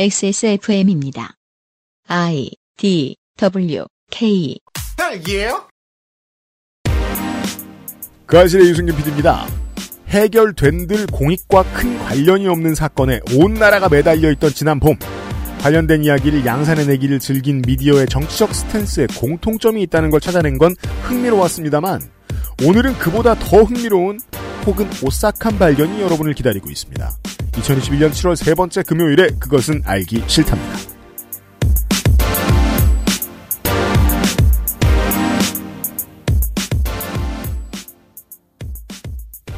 XSFM입니다. I D W K 딸기예요? 그 아실의 유승균 PD입니다. 해결된들 공익과 큰 관련이 없는 사건에 온 나라가 매달려 있던 지난 봄 관련된 이야기를 양산해내기를 즐긴 미디어의 정치적 스탠스에 공통점이 있다는 걸 찾아낸 건 흥미로웠습니다만 오늘은 그보다 더 흥미로운 혹은 오싹한 발견이 여러분을 기다리고 있습니다. 2021년 7월 세 번째 금요일에 그것은 알기 싫답니다.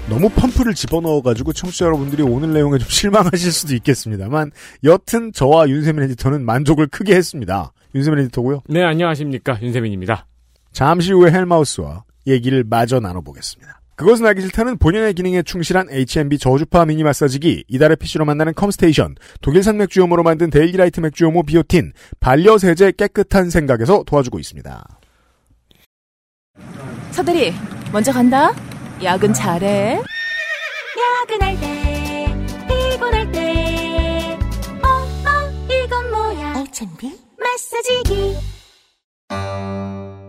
너무 펌프를 집어넣어가지고 청취자 여러분들이 오늘 내용에 좀 실망하실 수도 있겠습니다만 여튼 저와 윤세민 에디터는 만족을 크게 했습니다. 윤세민 에디터고요. 네, 안녕하십니까. 윤세민입니다. 잠시 후에 헬마우스와 얘기를 마저 나눠보겠습니다. 그것은 알기 싫다는 본연의 기능에 충실한 H&B 저주파 미니 마사지기, 이달의 PC로 만나는 컴스테이션, 독일산 맥주효모로 만든 데일리라이트 맥주효모 비오틴, 반려세제 깨끗한 생각에서 도와주고 있습니다. 서들이 먼저 간다. 야근 잘해. 야근할 때 피곤할 때 어어 이건 뭐야 H&B? 마사지기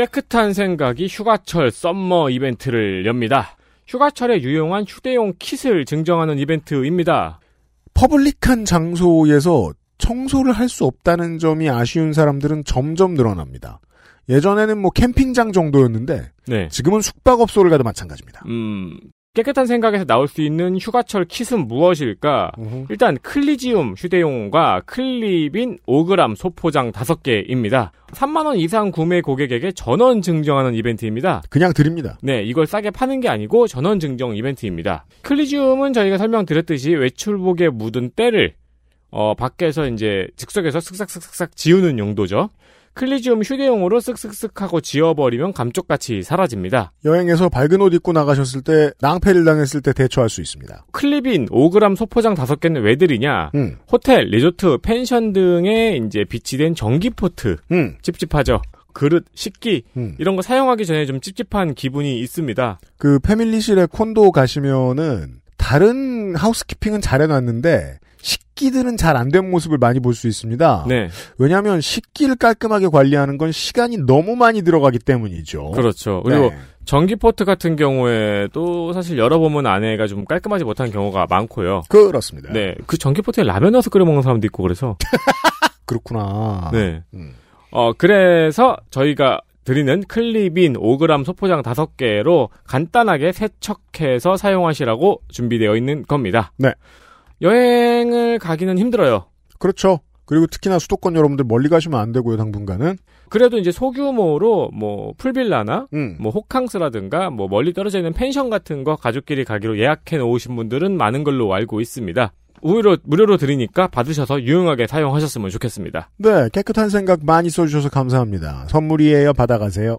깨끗한 생각이 휴가철 summer 이벤트를 엽니다. 휴가철에 유용한 휴대용 kit을 증정하는 이벤트입니다. public한 장소에서 청소를 할 수 없다는 점이 아쉬운 사람들은 점점 늘어납니다. 예전에는 뭐 캠핑장 정도였는데 네. 지금은 숙박업소를 가도 마찬가지입니다. 음, 깨끗한 생각에서 나올 수 있는 휴가철 kit은 무엇일까? 일단 클리지움 휴대용과 클립인 5g 소포장 5개입니다. 3만원 이상 구매 고객에게 전원 증정하는 이벤트입니다. 그냥 드립니다. 네, 이걸 싸게 파는 게 아니고 전원 증정 이벤트입니다. 클리지움은 저희가 설명드렸듯이 외출복에 묻은 때를 어, 밖에서 이제 즉석에서 슥싹슥싹 지우는 용도죠. 클리지움 휴대용으로 쓱쓱쓱 하고 지워버리면 감쪽같이 사라집니다. 여행에서 밝은 옷 입고 나가셨을 때 낭패를 당했을 때 대처할 수 있습니다. 클립인 5g 소포장 5개는 왜 드리냐? 음, 호텔, 리조트, 펜션 등에 이제 비치된 전기 포트. 음, 찝찝하죠. 그릇, 식기, 음. 이런 거 사용하기 전에 좀 찝찝한 기분이 있습니다. 그 패밀리실에 콘도 가시면은 다른 housekeeping은 잘 해놨는데 식기들은 잘 안 된 모습을 많이 볼 수 있습니다. 네. 왜냐하면 식기를 깔끔하게 관리하는 건 시간이 너무 많이 들어가기 때문이죠. 그렇죠. 그리고 네. 전기포트 같은 경우에도 사실 열어보면 안에가 좀 깔끔하지 못한 경우가 많고요. 그렇습니다. 네. 그 전기포트에 라면 넣어서 끓여 먹는 사람도 있고 그래서. 그렇구나. 네. 음. 어, 그래서 저희가 드리는 클립인 5g 소포장 5개로 간단하게 세척해서 사용하시라고 준비되어 있는 겁니다. 네. 여행을 가기는 힘들어요. 그렇죠. 그리고 특히나 수도권 여러분들 멀리 가시면 안 되고요, 당분간은. 그래도 이제 소규모로 뭐 풀빌라나 음. 뭐 호캉스라든가 뭐 멀리 떨어져 있는 펜션 같은 거 가족끼리 가기로 예약해 놓으신 분들은 많은 걸로 알고 있습니다. 무료로 무료로 드리니까 받으셔서 유용하게 사용하셨으면 좋겠습니다. 네, 깨끗한 생각 많이 써주셔서 감사합니다. 선물이에요, 받아가세요.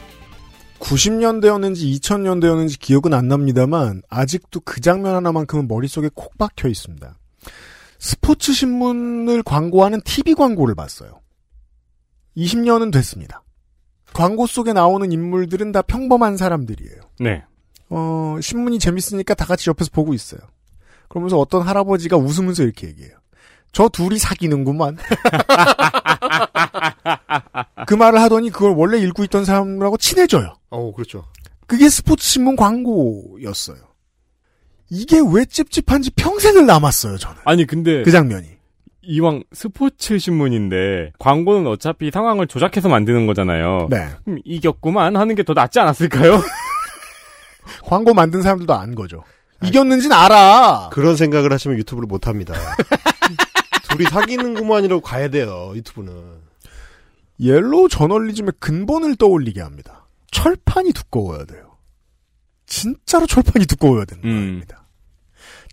90년대였는지 2000년대였는지 기억은 안 납니다만 아직도 그 장면 하나만큼은 머릿속에 콕 박혀 있습니다. 스포츠 신문을 광고하는 TV 광고를 봤어요. 20년은 됐습니다. 광고 속에 나오는 인물들은 다 평범한 사람들이에요. 네. 어, 신문이 재밌으니까 다 같이 옆에서 보고 있어요. 그러면서 어떤 할아버지가 웃으면서 이렇게 얘기해요. 저 둘이 사귀는구만. 그 말을 하더니 그걸 원래 읽고 있던 사람하고 친해져요. 어, 그렇죠. 그게 스포츠 신문 광고였어요. 이게 왜 찝찝한지 평생을 남았어요, 저는. 아니 근데 그 장면이. 이왕 스포츠 신문인데 광고는 어차피 상황을 조작해서 만드는 거잖아요. 네. 그럼 이겼구만 하는 게 더 낫지 않았을까요? 광고 만든 사람들도 안 거죠. 이겼는진 알아. 그런 생각을 하시면 유튜브를 못 합니다. 둘이 사귀는구만이라고 가야 돼요, 유튜브는. 옐로우 저널리즘의 근본을 떠올리게 합니다. 철판이 두꺼워야 돼요. 진짜로 철판이 두꺼워야 된다. 음.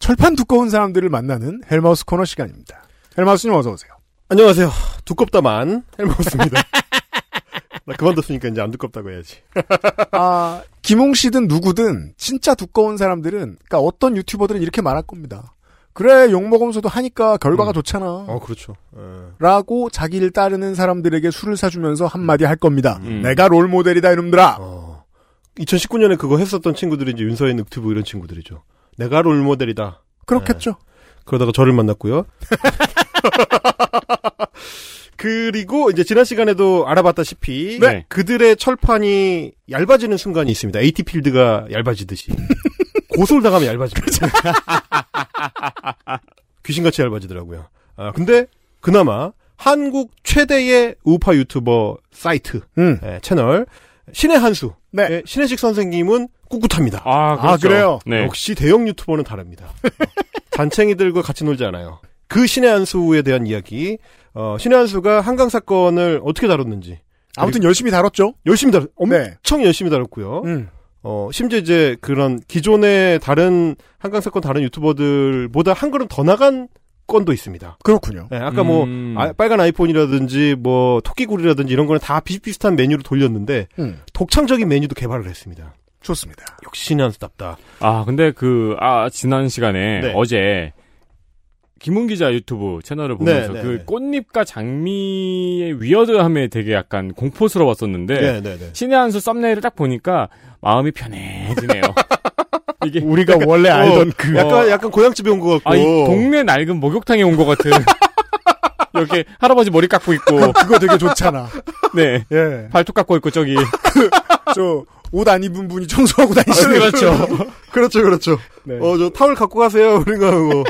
철판 두꺼운 사람들을 만나는 헬마우스 코너 시간입니다. 헬마우스님 어서 오세요. 안녕하세요. 두껍다만 헬마우스입니다. 나 그만뒀으니까 이제 안 두껍다고 해야지. 아, 김홍 씨든 누구든 진짜 두꺼운 사람들은 그러니까 어떤 유튜버들은 이렇게 말할 겁니다. 그래 욕 먹으면서도 하니까 결과가 좋잖아. 어, 그렇죠. 예. 라고 자기를 따르는 사람들에게 술을 사주면서 한마디 할 겁니다. 음. 내가 롤 모델이다 이놈들아. 어. 2019년에 그거 했었던 친구들이 이제 윤서인 늑튜브 이런 친구들이죠. 내가 롤 모델이다. 그렇겠죠. 그러다가 저를 만났고요. 그리고 이제 지난 시간에도 알아봤다시피 네. 그들의 철판이 얇아지는 순간이 있습니다. AT 필드가 얇아지듯이 고소를 당하면 얇아집니다. 귀신같이 얇아지더라고요. 아 근데 그나마 한국 최대의 우파 유튜버 사이트 음. 예, 채널 신의 한수 네. 의 신혜식 선생님은 꿋꿋합니다. 아, 아, 그렇죠. 그래요? 네. 역시 대형 유튜버는 다릅니다. 잔챙이들과 같이 놀지 않아요. 그 신의 한수에 대한 이야기, 어, 신의 한 수가 한강 사건을 어떻게 다뤘는지 아무튼 열심히 다뤘죠. 열심히 다뤘, 네. 엄청 열심히 다뤘고요. 음. 어, 심지어 이제 그런 기존의 다른 한강 사건 다른 유튜버들보다 한 걸음 더 나간 건도 있습니다. 그렇군요. 네, 아까 뭐 음. 아, 빨간 아이폰이라든지 뭐 토끼굴이라든지 이런 거는 다 비슷비슷한 메뉴로 돌렸는데 음. 독창적인 메뉴도 개발을 했습니다. 좋습니다. 역시 신의 한수답다. 아, 근데 그, 아, 지난 시간에 네. 어제 김훈 기자 유튜브 채널을 보면서 네, 네, 그 네. 꽃잎과 장미의 위어드함에 되게 약간 공포스러웠었는데 네, 네, 네. 신의 한 수 썸네일을 딱 보니까 마음이 편해지네요. 이게 우리가 원래 알던 그 약간 약간 고향집에 온 것 같고. 아, 이 동네 낡은 목욕탕에 온 것 같은 이렇게 할아버지 머리 깎고 있고 그거 되게 좋잖아. 네 예. 발톱 깎고 있고 저기 저 옷안 입은 분이 청소하고 다니시는 그렇죠. 그렇죠, 그렇죠. 네. 어, 저 타월 갖고 가세요. 우리가 하고.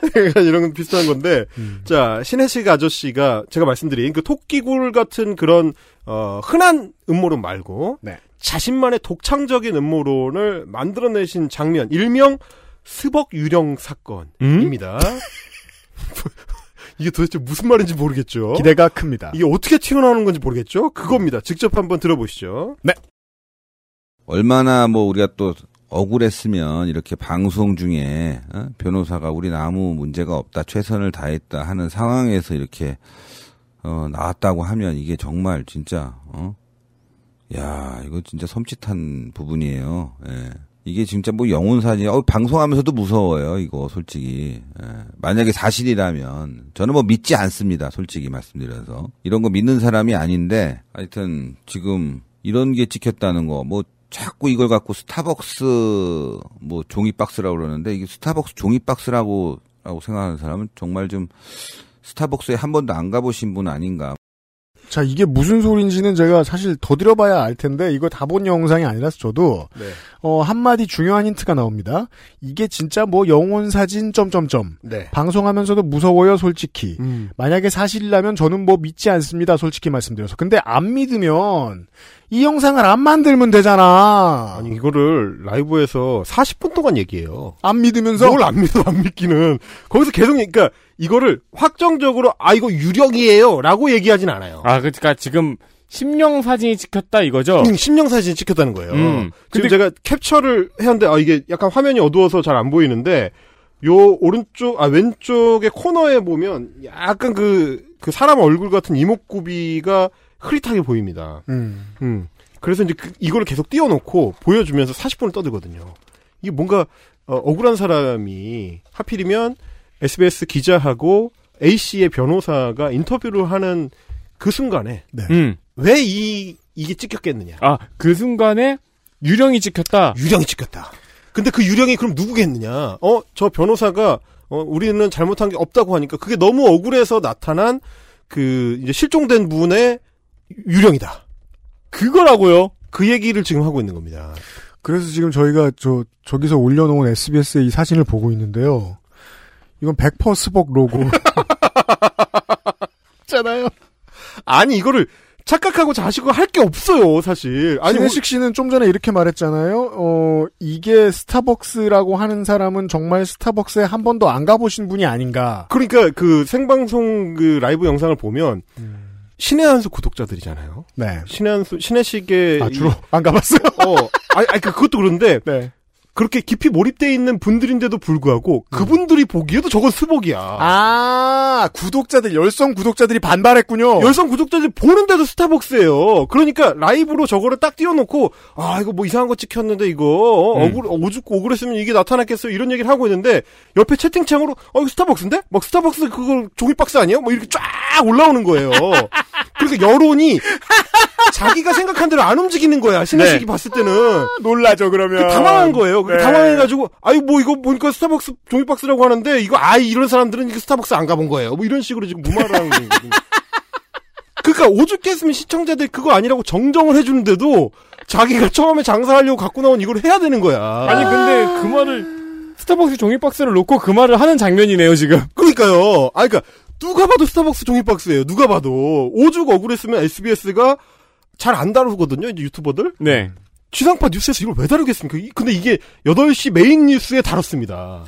약간 이런 건 비슷한 건데, 음. 자, 신혜식 아저씨가 제가 말씀드린 그 토끼굴 같은 그런, 어, 흔한 음모론 말고, 네. 자신만의 독창적인 음모론을 만들어내신 장면, 일명 스벅 유령 사건입니다. 이게 도대체 무슨 말인지 모르겠죠. 기대가 큽니다. 이게 어떻게 튀어나오는 건지 모르겠죠? 그겁니다. 직접 한번 들어보시죠. 얼마나 뭐 우리가 또 억울했으면 이렇게 방송 중에 어? 변호사가 우리는 아무 문제가 없다 최선을 다했다 하는 상황에서 이렇게 어, 나왔다고 하면 이게 정말 진짜 어? 야 이거 진짜 섬찟한 부분이에요. 예. 이게 진짜 뭐 영혼 사진 어, 방송하면서도 무서워요 이거 솔직히 예. 만약에 사실이라면 저는 뭐 믿지 않습니다 솔직히 말씀드려서 이런 거 믿는 사람이 아닌데 하여튼 지금 이런 게 찍혔다는 거 뭐 자꾸 이걸 갖고 스타벅스 뭐 종이 박스라고 그러는데 이게 스타벅스 종이 박스라고 라고 생각하는 사람은 정말 좀 스타벅스에 한 번도 안 가보신 분 아닌가 자, 이게 무슨 소리인지는 제가 사실 더 들어봐야 알 텐데, 이거 다 본 영상이 아니라서 저도, 네. 어, 한마디 중요한 힌트가 나옵니다. 이게 진짜 뭐 영혼 사진, 점점점. 네. 방송하면서도 무서워요, 솔직히. 음. 만약에 사실이라면 저는 뭐 믿지 않습니다, 솔직히 말씀드려서. 근데 안 믿으면, 이 영상을 안 만들면 되잖아. 아니, 이거를 라이브에서 40분 동안 얘기해요. 안 믿으면서. 뭘 안 믿어, 안 믿기는. 거기서 계속, 그러니까, 이거를 확정적으로, 아, 이거 유령이에요. 라고 얘기하진 않아요. 아 그러니까 지금 심령 사진이 찍혔다 이거죠. 음, 심령 사진이 찍혔다는 거예요. 음. 지금 제가 캡처를 했는데, 아, 이게 약간 화면이 어두워서 잘 안 보이는데, 요 오른쪽, 아, 왼쪽에 코너에 보면 약간 그, 그 사람 얼굴 같은 이목구비가 흐릿하게 보입니다. 음. 음. 그래서 이제 그, 이거를 계속 띄워놓고 보여주면서 40분을 떠들거든요. 이게 뭔가, 어, 억울한 사람이 하필이면 SBS 기자하고 A씨의 변호사가 인터뷰를 하는 그 순간에 음. 왜 이, 이게 찍혔겠느냐. 아그 순간에 유령이 찍혔다. 유령이 찍혔다. 근데 그 유령이 그럼 누구겠느냐? 어, 저 변호사가 어, 우리는 잘못한 게 없다고 하니까 그게 너무 억울해서 나타난 그 이제 실종된 분의 유령이다. 그거라고요. 그 얘기를 지금 하고 있는 겁니다. 그래서 지금 저희가 저 저기서 올려놓은 SBS의 이 사진을 보고 있는데요. 이건 100% 스벅 로고. 잖아요. 아니 이거를 착각하고 자시고 할 게 없어요, 사실. 아니 신혜식 씨는 좀 전에 이렇게 말했잖아요. 어, 이게 스타벅스라고 하는 사람은 정말 스타벅스에 한 번도 안 가보신 분이 아닌가. 그러니까 그 생방송 그 라이브 영상을 보면 신의 한수 구독자들이잖아요. 네. 신의 한수 신혜식의 아, 이- 주로 안 가봤어요. 어, 아니, 아니 그- 그것도 그런데 네. 그렇게 깊이 몰입돼 있는 분들인데도 불구하고 그분들이 보기에도 저건 수복이야. 아, 구독자들, 열성 구독자들이 반발했군요. 열성 구독자들이 보는데도 스타벅스예요. 그러니까 라이브로 저거를 딱 띄워놓고 아 이거 뭐 이상한 거 찍혔는데 이거 어, 억울 오죽 억울했으면 이게 나타났겠어요 이런 얘기를 하고 있는데 옆에 채팅창으로 어 이거 스타벅스인데 막 스타벅스 그거 종이 박스 아니에요? 뭐 이렇게 쫙 올라오는 거예요. 그러니까 여론이 자기가 생각한 대로 안 움직이는 거야. 신혜식이 봤을 때는 놀라죠, 그러면. 그 당황한 거예요. 그 네. 당황해가지고, 아유, 뭐, 이거 보니까 스타벅스 종이박스라고 하는데, 이거, 아, 이런 사람들은 이거 스타벅스 안 가본 거예요. 뭐 이런 식으로 지금 무마를 하는 거거든요. 그니까, 오죽했으면 시청자들이 그거 아니라고 정정을 해주는데도, 자기가 처음에 장사하려고 갖고 나온 이걸 해야 되는 거야. 아니 근데 그 말을 스타벅스 종이박스를 놓고 그 말을 하는 장면이네요 지금. 그러니까요. 아, 그니까, 누가 봐도 스타벅스 종이박스예요. 누가 봐도. 오죽 억울했으면 SBS가 잘 안 다루거든요. 이제 유튜버들. 네. 지상파 뉴스에서 이걸 왜 다루겠습니까? 이- 근데 이게 8시 메인 뉴스에 다뤘습니다.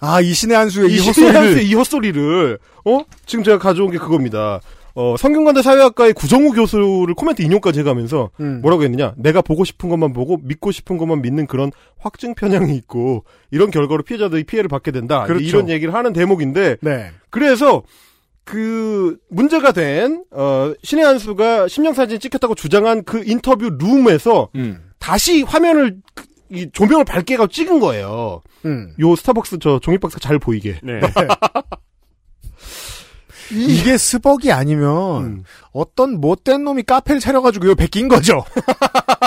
아, 이 신의 한 수의 이, 이 헛소리를. 헛소리를 이 헛소리를 어 지금 제가 가져온 게 그겁니다. 어 성균관대 사회학과의 구정우 교수를 코멘트 인용까지 해가면서 음. 뭐라고 했느냐? 내가 보고 싶은 것만 보고 믿고 싶은 것만 믿는 그런 확증 편향이 있고 이런 결과로 피해자들이 피해를 받게 된다. 그렇죠. 이런 얘기를 하는 대목인데 네. 그래서 그 문제가 된 어, 신의 한수가 심령 사진 찍혔다고 주장한 그 인터뷰 룸에서 음. 다시 화면을 그- 이 조명을 밝게 해가 찍은 거예요. 음. 요 스타벅스 저 종이박스 잘 보이게. 네. 이게 스벅이 아니면 음. 어떤 못된 놈이 카페를 차려가지고 이거 베낀 거죠.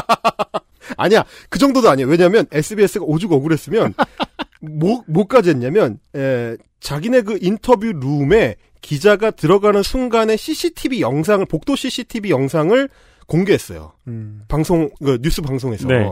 아니야 그 정도도 아니에요. 왜냐하면 SBS가 오죽 억울했으면 뭐 뭐까지 했냐면 에, 자기네 그 인터뷰 룸에 기자가 들어가는 순간에 CCTV 영상을 복도 CCTV 영상을 공개했어요. 음. 방송 그 뉴스 방송에서. 네.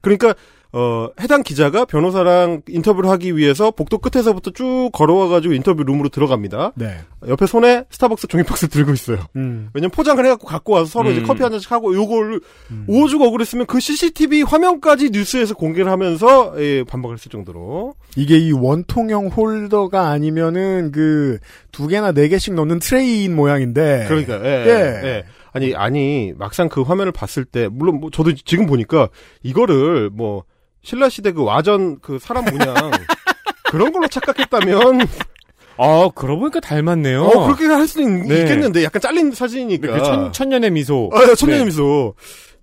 그러니까 어 해당 기자가 변호사랑 인터뷰를 하기 위해서 복도 끝에서부터 쭉 걸어와가지고 인터뷰 룸으로 들어갑니다. 네. 옆에 손에 스타벅스 종이박스 들고 있어요. 음. 왜냐면 포장을 해갖고 갖고 와서 서로 이제 음. 커피 한 잔씩 하고 요걸 오죽 억울했으면 그 CCTV 화면까지 뉴스에서 공개를 하면서 예, 반박을 했을 정도로 이게 이 원통형 홀더가 아니면은 그 두 개나 네 개씩 넣는 트레이인 모양인데. 그러니까 예, 예. 예. 아니 아니 막상 그 화면을 봤을 때 물론 뭐 저도 지금 보니까 이거를 뭐 신라 시대 그 와전 그 사람 모양 그런 걸로 착각했다면 아 그러고 보니까 닮았네요. 어 그렇게 할 수는 네. 있겠는데 약간 잘린 사진이니까 그 천, 천년의 미소. 아, 천년의 네. 미소.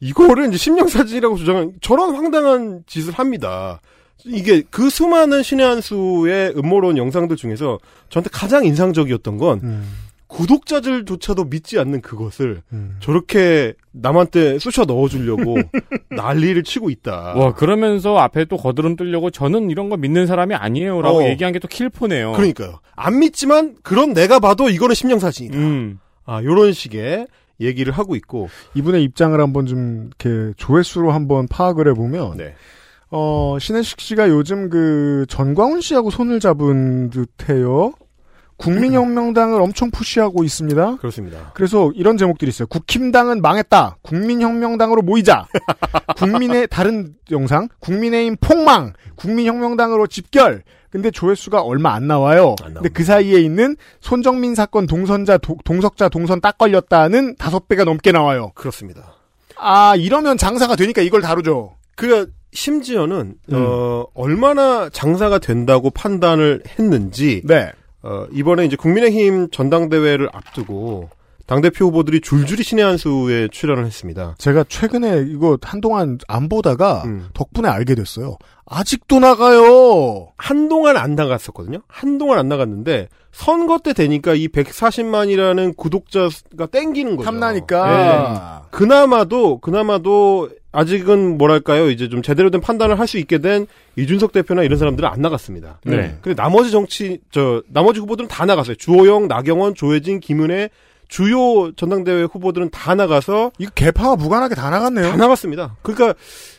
이거를 이제 심령 사진이라고 주장한 저런 황당한 짓을 합니다. 이게 그 수많은 신의 한 수의 음모론 영상들 중에서 저한테 가장 인상적이었던 건 음. 구독자들조차도 믿지 않는 그것을 음. 저렇게 남한테 쑤셔 넣어주려고 난리를 치고 있다. 와 그러면서 앞에 또 거드름 뜨려고 저는 이런 거 믿는 사람이 아니에요라고 어. 얘기한 게 또 킬포네요. 그러니까요. 안 믿지만 그런 내가 봐도 이거는 심령 사진이다. 음. 아 요런 식의 얘기를 하고 있고. 이분의 입장을 한번 좀 이렇게 조회수로 한번 파악을 해보면 네. 어, 신혜식 씨가 요즘 그 전광훈 씨하고 손을 잡은 듯해요. 국민혁명당을 엄청 푸시하고 있습니다. 그렇습니다. 그래서 이런 제목들이 있어요. 국힘당은 망했다. 국민혁명당으로 모이자. 국민의 다른 영상. 국민의힘 폭망. 국민혁명당으로 집결. 근데 조회수가 얼마 안 나와요. 안 근데 그 사이에 있는 손정민 사건 동선자 도- 동석자 동선 딱 걸렸다는 다섯 배가 넘게 나와요. 그렇습니다. 아 이러면 장사가 되니까 이걸 다루죠. 그 심지어는 음. 어 얼마나 장사가 된다고 판단을 했는지 네. 어 이번에 이제 국민의힘 전당대회를 앞두고 당대표 후보들이 줄줄이 신의 한 수에 출연을 했습니다. 제가 최근에 이거 한동안 안 보다가 음. 덕분에 알게 됐어요. 아직도 나가요. 한동안 안 나갔었거든요. 한동안 안 나갔는데 선거 때 되니까 이 140만이라는 구독자가 땡기는 거죠. 탐나니까. 예. 그나마도 그나마도 아직은 뭐랄까요 이제 좀 제대로 된 판단을 할 수 있게 된 이준석 대표나 이런 사람들은 안 나갔습니다. 네. 근데 나머지 정치 저 나머지 후보들은 다 나갔어요. 주호영, 나경원, 조혜진, 김은혜, 주요 전당대회 후보들은 다 나가서 이거 개파와 무관하게 다 나갔네요. 다 나갔습니다. 그러니까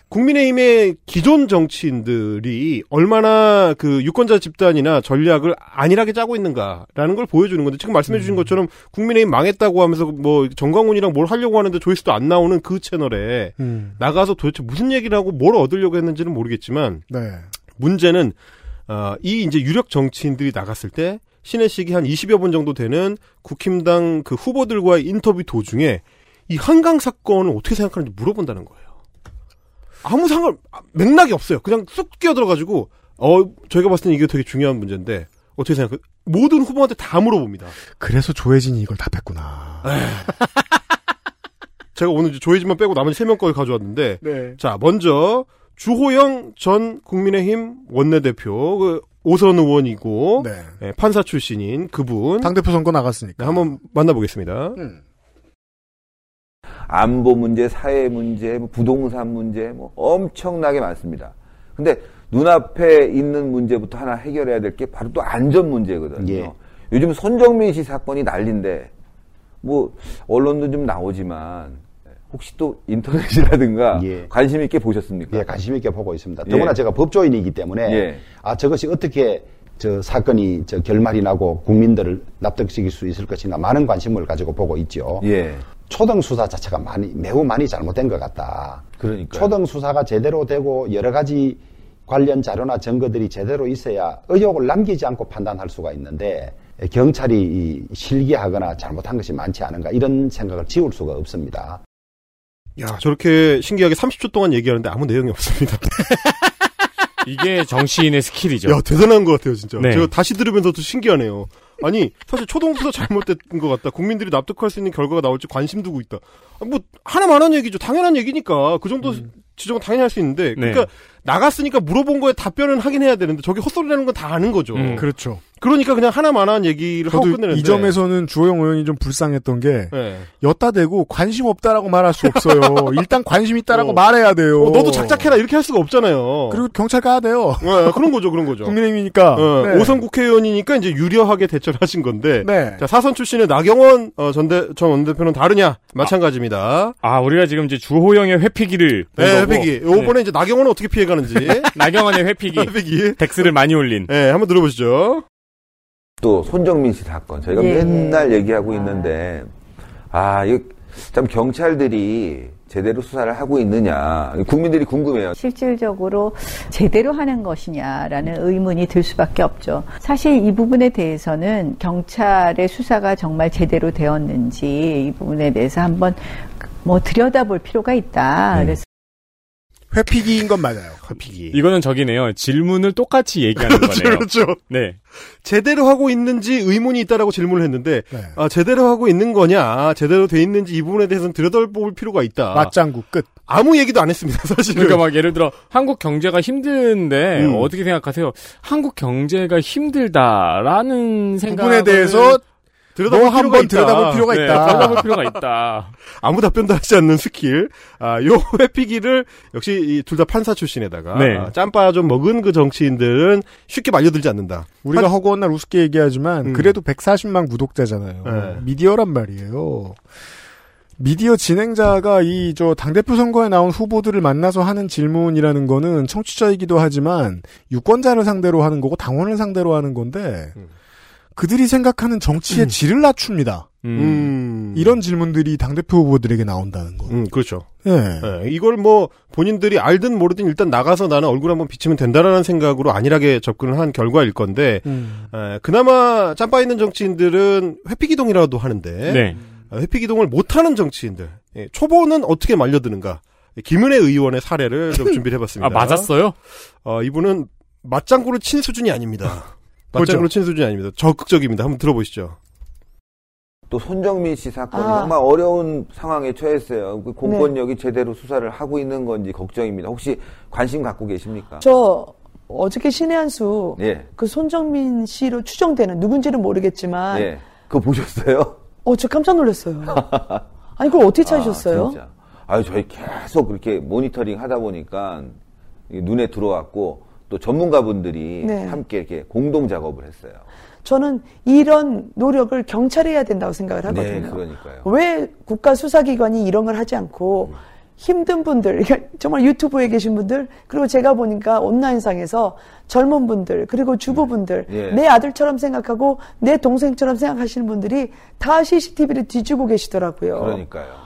국민의힘의 기존 정치인들이 얼마나 그 유권자 집단이나 전략을 안일하게 짜고 있는가라는 걸 보여주는 건데 지금 말씀해 주신 것처럼 국민의힘 망했다고 하면서 뭐 정광훈이랑 뭘 하려고 하는데 조회수도 안 나오는 그 채널에 음. 나가서 도대체 무슨 얘기를 하고 뭘 얻으려고 했는지는 모르겠지만 네. 문제는 어, 이 이제 유력 정치인들이 나갔을 때 신혜식이 한 20여 분 정도 되는 국힘당 그 후보들과의 인터뷰 도중에 이 한강 사건을 어떻게 생각하는지 물어본다는 거예요. 아무 상관 맥락이 없어요. 그냥 쑥 끼어들어가지고 어 저희가 봤을 때 이게 되게 중요한 문제인데 어떻게 생각해? 모든 후보한테 다 물어봅니다. 그래서 조혜진이 이걸 답했구나. 제가 오늘 조혜진만 빼고 나머지 세명 거를 가져왔는데 네. 자 먼저 주호영 전 국민의힘 원내대표 그 오선 의원이고 네. 예, 판사 출신인 그분 당대표 선거 나갔으니까. 네, 한번 만나보겠습니다. 음. 안보 문제, 사회 문제, 뭐 부동산 문제, 뭐 엄청나게 많습니다. 근데 눈앞에 있는 문제부터 하나 해결해야 될 게 바로 또 안전 문제거든요. 예. 요즘 손정민 씨 사건이 난리인데, 뭐, 언론도 좀 나오지만, 혹시 또 인터넷이라든가 예. 관심 있게 보셨습니까? 예, 관심 있게 보고 있습니다. 예. 더구나 제가 법조인이기 때문에 예. 아 저것이 어떻게 저 사건이 저 결말이 나고 국민들을 납득시킬 수 있을 것인가 많은 관심을 가지고 보고 있죠. 예. 초등 수사 자체가 많이 매우 많이 잘못된 것 같다. 그러니까. 초등 수사가 제대로 되고 여러 가지 관련 자료나 증거들이 제대로 있어야 의혹을 남기지 않고 판단할 수가 있는데 경찰이 이 실기하거나 잘못한 것이 많지 않은가 이런 생각을 지울 수가 없습니다. 야 저렇게 신기하게 30초 동안 얘기하는데 아무 내용이 없습니다. 이게 정치인의 스킬이죠. 야 대단한 것 같아요 진짜. 네. 제가 다시 들으면서도 신기하네요. 아니 사실 초동수사 잘못된 것 같다. 국민들이 납득할 수 있는 결과가 나올지 관심 두고 있다. 아, 뭐 하나만 한 얘기죠. 당연한 얘기니까 그 정도 지적은 당연히 할 수 있는데 그러니까 네. 나갔으니까 물어본 거에 답변은 하긴 해야 되는데 저게 헛소리라는 건 다 아는 거죠. 음, 그렇죠. 그러니까 그냥 하나만한 얘기를 하고 끝내는데 이 점에서는 주호영 의원이 좀 불쌍했던 게 네. 엿다 대고 관심 없다라고 말할 수 없어요. 일단 관심 있다라고 어. 말해야 돼요. 어, 너도 작작해라 이렇게 할 수가 없잖아요. 그리고 경찰 가야 돼요. 네, 그런 거죠, 그런 거죠. 국민의힘이니까. 어, 네. 오선 국회의원이니까 이제 유려하게 대처를 하신 건데. 네. 자, 사선 출신의 나경원 어, 전대, 전 원대표는 다르냐? 마찬가지입니다. 아, 우리가 지금 이제 주호영의 회피기를 본 네. 회피기. 요번에 이제 나경원은 어떻게 피해가는지. 나경원의 회피기. 회피기. dex를 많이 올린. 네, 한번 들어보시죠. 또 손정민 씨 사건 저희가 예. 맨날 얘기하고 있는데 아 이거 참 경찰들이 제대로 수사를 하고 있느냐 국민들이 궁금해요. 실질적으로 제대로 하는 것이냐라는 의문이 들 수밖에 없죠. 사실 이 부분에 대해서는 경찰의 수사가 정말 제대로 되었는지 이 부분에 대해서 한번 뭐 들여다볼 필요가 있다. 그래서 회피기인 건 맞아요. 회피기. 이거는 저기네요. 질문을 똑같이 얘기하는 거네요. 그렇죠. 네. 제대로 하고 있는지 의문이 있다라고 질문을 했는데, 네. 아, 제대로 하고 있는 거냐, 제대로 돼 있는지 이 부분에 대해서는 들여다볼 필요가 있다. 맞장구 끝. 아무 얘기도 안 했습니다, 사실은. 그러니까 막 예를 들어 한국 경제가 힘든데 음. 어떻게 생각하세요? 한국 경제가 힘들다라는 생각 부분에 대해서 들여다볼 너 필요가 한번 있다. 들여다볼 필요가 네, 있다. 들여다볼 필요가 있다. 아무 답변도 하지 않는 스킬. 아, 요 회피기를 역시 둘 다 판사 출신에다가 네. 아, 짬바 좀 먹은 그 정치인들은 쉽게 말려들지 않는다. 우리가 허구한 날 우습게 얘기하지만 음. 그래도 140만 구독자잖아요. 네. 미디어란 말이에요. 미디어 진행자가 이 저 당대표 선거에 나온 후보들을 만나서 하는 질문이라는 거는 청취자이기도 하지만 유권자를 상대로 하는 거고 당원을 상대로 하는 건데 음. 그들이 생각하는 정치의 질을 낮춥니다. 음. 이런 질문들이 당대표 후보들에게 나온다는 거. 음, 그렇죠. 예. 예, 이걸 뭐 본인들이 알든 모르든 일단 나가서 나는 얼굴 한번 비치면 된다라는 생각으로 안일하게 접근을 한 결과일 건데 음. 에, 그나마 짬바 있는 정치인들은 회피기동이라도 하는데 네. 아, 회피기동을 못하는 정치인들 예, 초보는 어떻게 말려드는가 김은혜 의원의 사례를 좀 준비를 해봤습니다. 아 맞았어요? 어, 이분은 맞장구를 친 수준이 아닙니다. 맞장구를 친 수준이 아닙니다. 적극적입니다. 한번 들어보시죠. 또 손정민 씨 사건이 아. 정말 어려운 상황에 처했어요. 그 공권력이 제대로 수사를 하고 있는 건지 걱정입니다. 혹시 관심 갖고 계십니까? 저 어저께 신의 한수 예. 그 손정민 씨로 추정되는 누군지는 모르겠지만 예. 그거 보셨어요? 어 저 깜짝 놀랐어요. 아니 그걸 어떻게 찾으셨어요? 아, 진짜. 아유, 저희 계속 그렇게 모니터링 하다 보니까 눈에 들어왔고 또 전문가분들이 네. 함께 이렇게 공동 작업을 했어요. 저는 이런 노력을 경찰이 해야 된다고 생각을 네, 하거든요. 그러니까요. 왜 국가 수사기관이 이런 걸 하지 않고 힘든 분들, 정말 유튜브에 계신 분들, 그리고 제가 보니까 온라인상에서 젊은 분들, 그리고 주부분들, 예. 내 아들처럼 생각하고 내 동생처럼 생각하시는 분들이 다 CCTV를 뒤지고 계시더라고요. 그러니까요.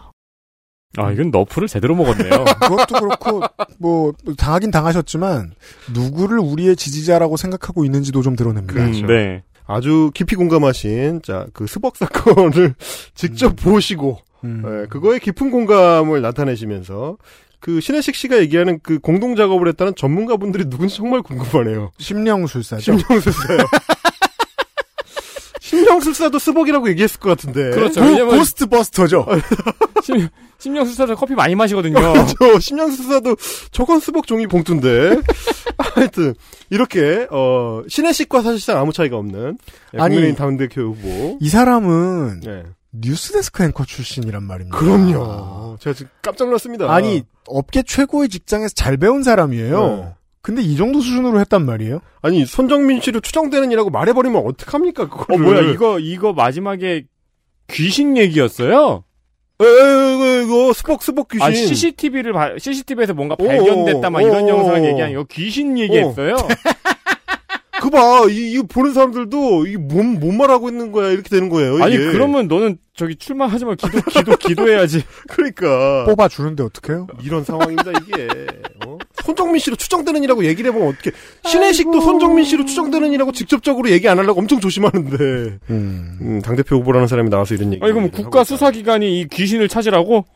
아, 이건 너프를 제대로 먹었네요. 그것도 그렇고 뭐 당하긴 당하셨지만 누구를 우리의 지지자라고 생각하고 있는지도 좀 드러냅니다. 그렇죠. 네. 아주 깊이 공감하신 자 그 스벅 사건을 직접 보시고 음. 예, 그거에 깊은 공감을 나타내시면서 그 신혜식 씨가 얘기하는 그 공동 작업을 했다는 전문가분들이 누군지 정말 궁금하네요. 심령술사죠. 심령술사요. 심령술사도 스벅이라고 얘기했을 것 같은데. 그렇죠. 고, 왜냐면- ghostbuster죠. 심, 심령술사들 커피 많이 마시거든요. 저 심령술사도 저건 스벅 종이 봉투인데. 하여튼 이렇게 어 신혜식과 사실상 아무 차이가 없는 예, 아니, 국민의힘 당대표 후보. 이 사람은 네. 뉴스데스크 앵커 출신이란 말입니다. 그럼요. 제가 지금 깜짝 놀랐습니다. 아니 업계 최고의 직장에서 잘 배운 사람이에요. 네. 근데 이 정도 수준으로 했단 말이에요? 아니 손정민 씨로 추정되는 이라고 말해버리면 어떡합니까? 어, 그거를. 뭐야, 이거, 이거 마지막에 귀신 얘기였어요? 에, 에, 에, 이거 스벅 스벅 귀신. 아, CCTV를, CCTV에서 뭔가 오, 발견됐다, 막 이런 오, 영상을 오. 얘기한 이거 귀신 얘기했어요? 그 봐, 이, 이거 보는 사람들도 이게 뭔, 뭔 말하고 있는 거야 이렇게 되는 거예요. 아니, 이게. 그러면 너는 저기 출마하지 말고 기도, 기도, 기도해야지. 그러니까 뽑아 주는데 어떡해요? 이런 상황입니다 이게. 어? 손정민 씨로 추정되는 이라고 얘기를 해보면 어떻게? 신혜식도 손정민 씨로 추정되는 이라고 직접적으로 얘기 안 하려고 엄청 조심하는데. 음, 당 대표 후보라는 사람이 나와서 이런 얘기. 아, 이거 뭐 국가 수사기관이 이 귀신을 찾으라고?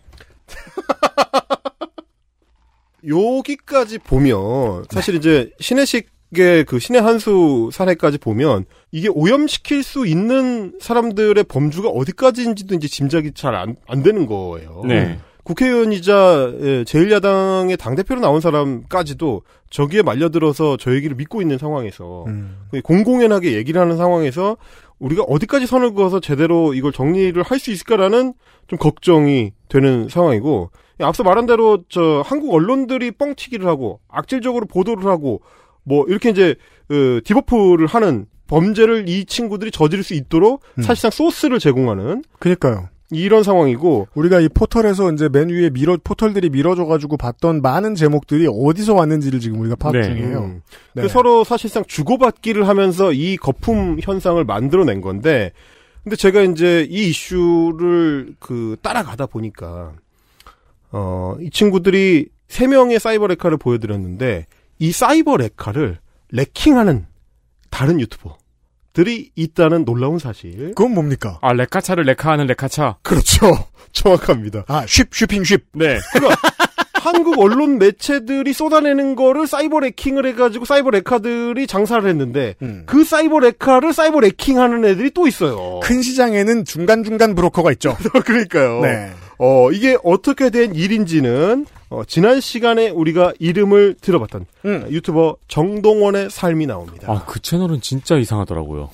여기까지 보면 사실 이제 신혜식 의그 신의 한수 사례까지 보면 이게 오염시킬 수 있는 사람들의 범주가 어디까지인지도 이제 짐작이 잘 안 안 되는 거예요. 네. 국회의원이자 예, 제1야당의 당대표로 나온 사람까지도 저기에 말려들어서 저 얘기를 믿고 있는 상황에서 음. 공공연하게 얘기를 하는 상황에서 우리가 어디까지 선을 그어서 제대로 이걸 정리를 할 수 있을까라는 좀 걱정이 되는 상황이고 앞서 말한 대로 저 한국 언론들이 뻥튀기를 하고 악질적으로 보도를 하고 뭐 이렇게 이제 어, debuff를 하는 범죄를 이 친구들이 저지를 수 있도록 음. 사실상 소스를 제공하는 그니까요. 이런 상황이고 우리가 이 포털에서 이제 맨 위에 밀어 포털들이 밀어줘 가지고 봤던 많은 제목들이 어디서 왔는지를 지금 우리가 파악 네. 중이에요. 음. 네. 그 서로 사실상 주고받기를 하면서 이 거품 현상을 만들어낸 건데, 근데 제가 이제 이 이슈를 그 따라가다 보니까, 어, 이 친구들이 세 명의 사이버 레카를 보여드렸는데, 이 사이버 레카를 레킹하는 다른 유튜버들이 있다는 놀라운 사실. 그건 뭡니까? 아, 레카차를 레카하는 레카차. 그렇죠. 정확합니다. 아, 쉽, 쉬핑 쉽. 네. 한국 언론 매체들이 쏟아내는 거를 사이버 레킹을 해가지고 사이버 레카들이 장사를 했는데 음. 그 사이버 레카를 사이버 레킹하는 애들이 또 있어요. 큰 시장에는 중간중간 브로커가 있죠. 그러니까요. 네. 어 이게 어떻게 된 일인지는 어, 지난 시간에 우리가 이름을 들어봤던 음. 유튜버 정동원의 삶이 나옵니다. 아, 그 채널은 진짜 이상하더라고요.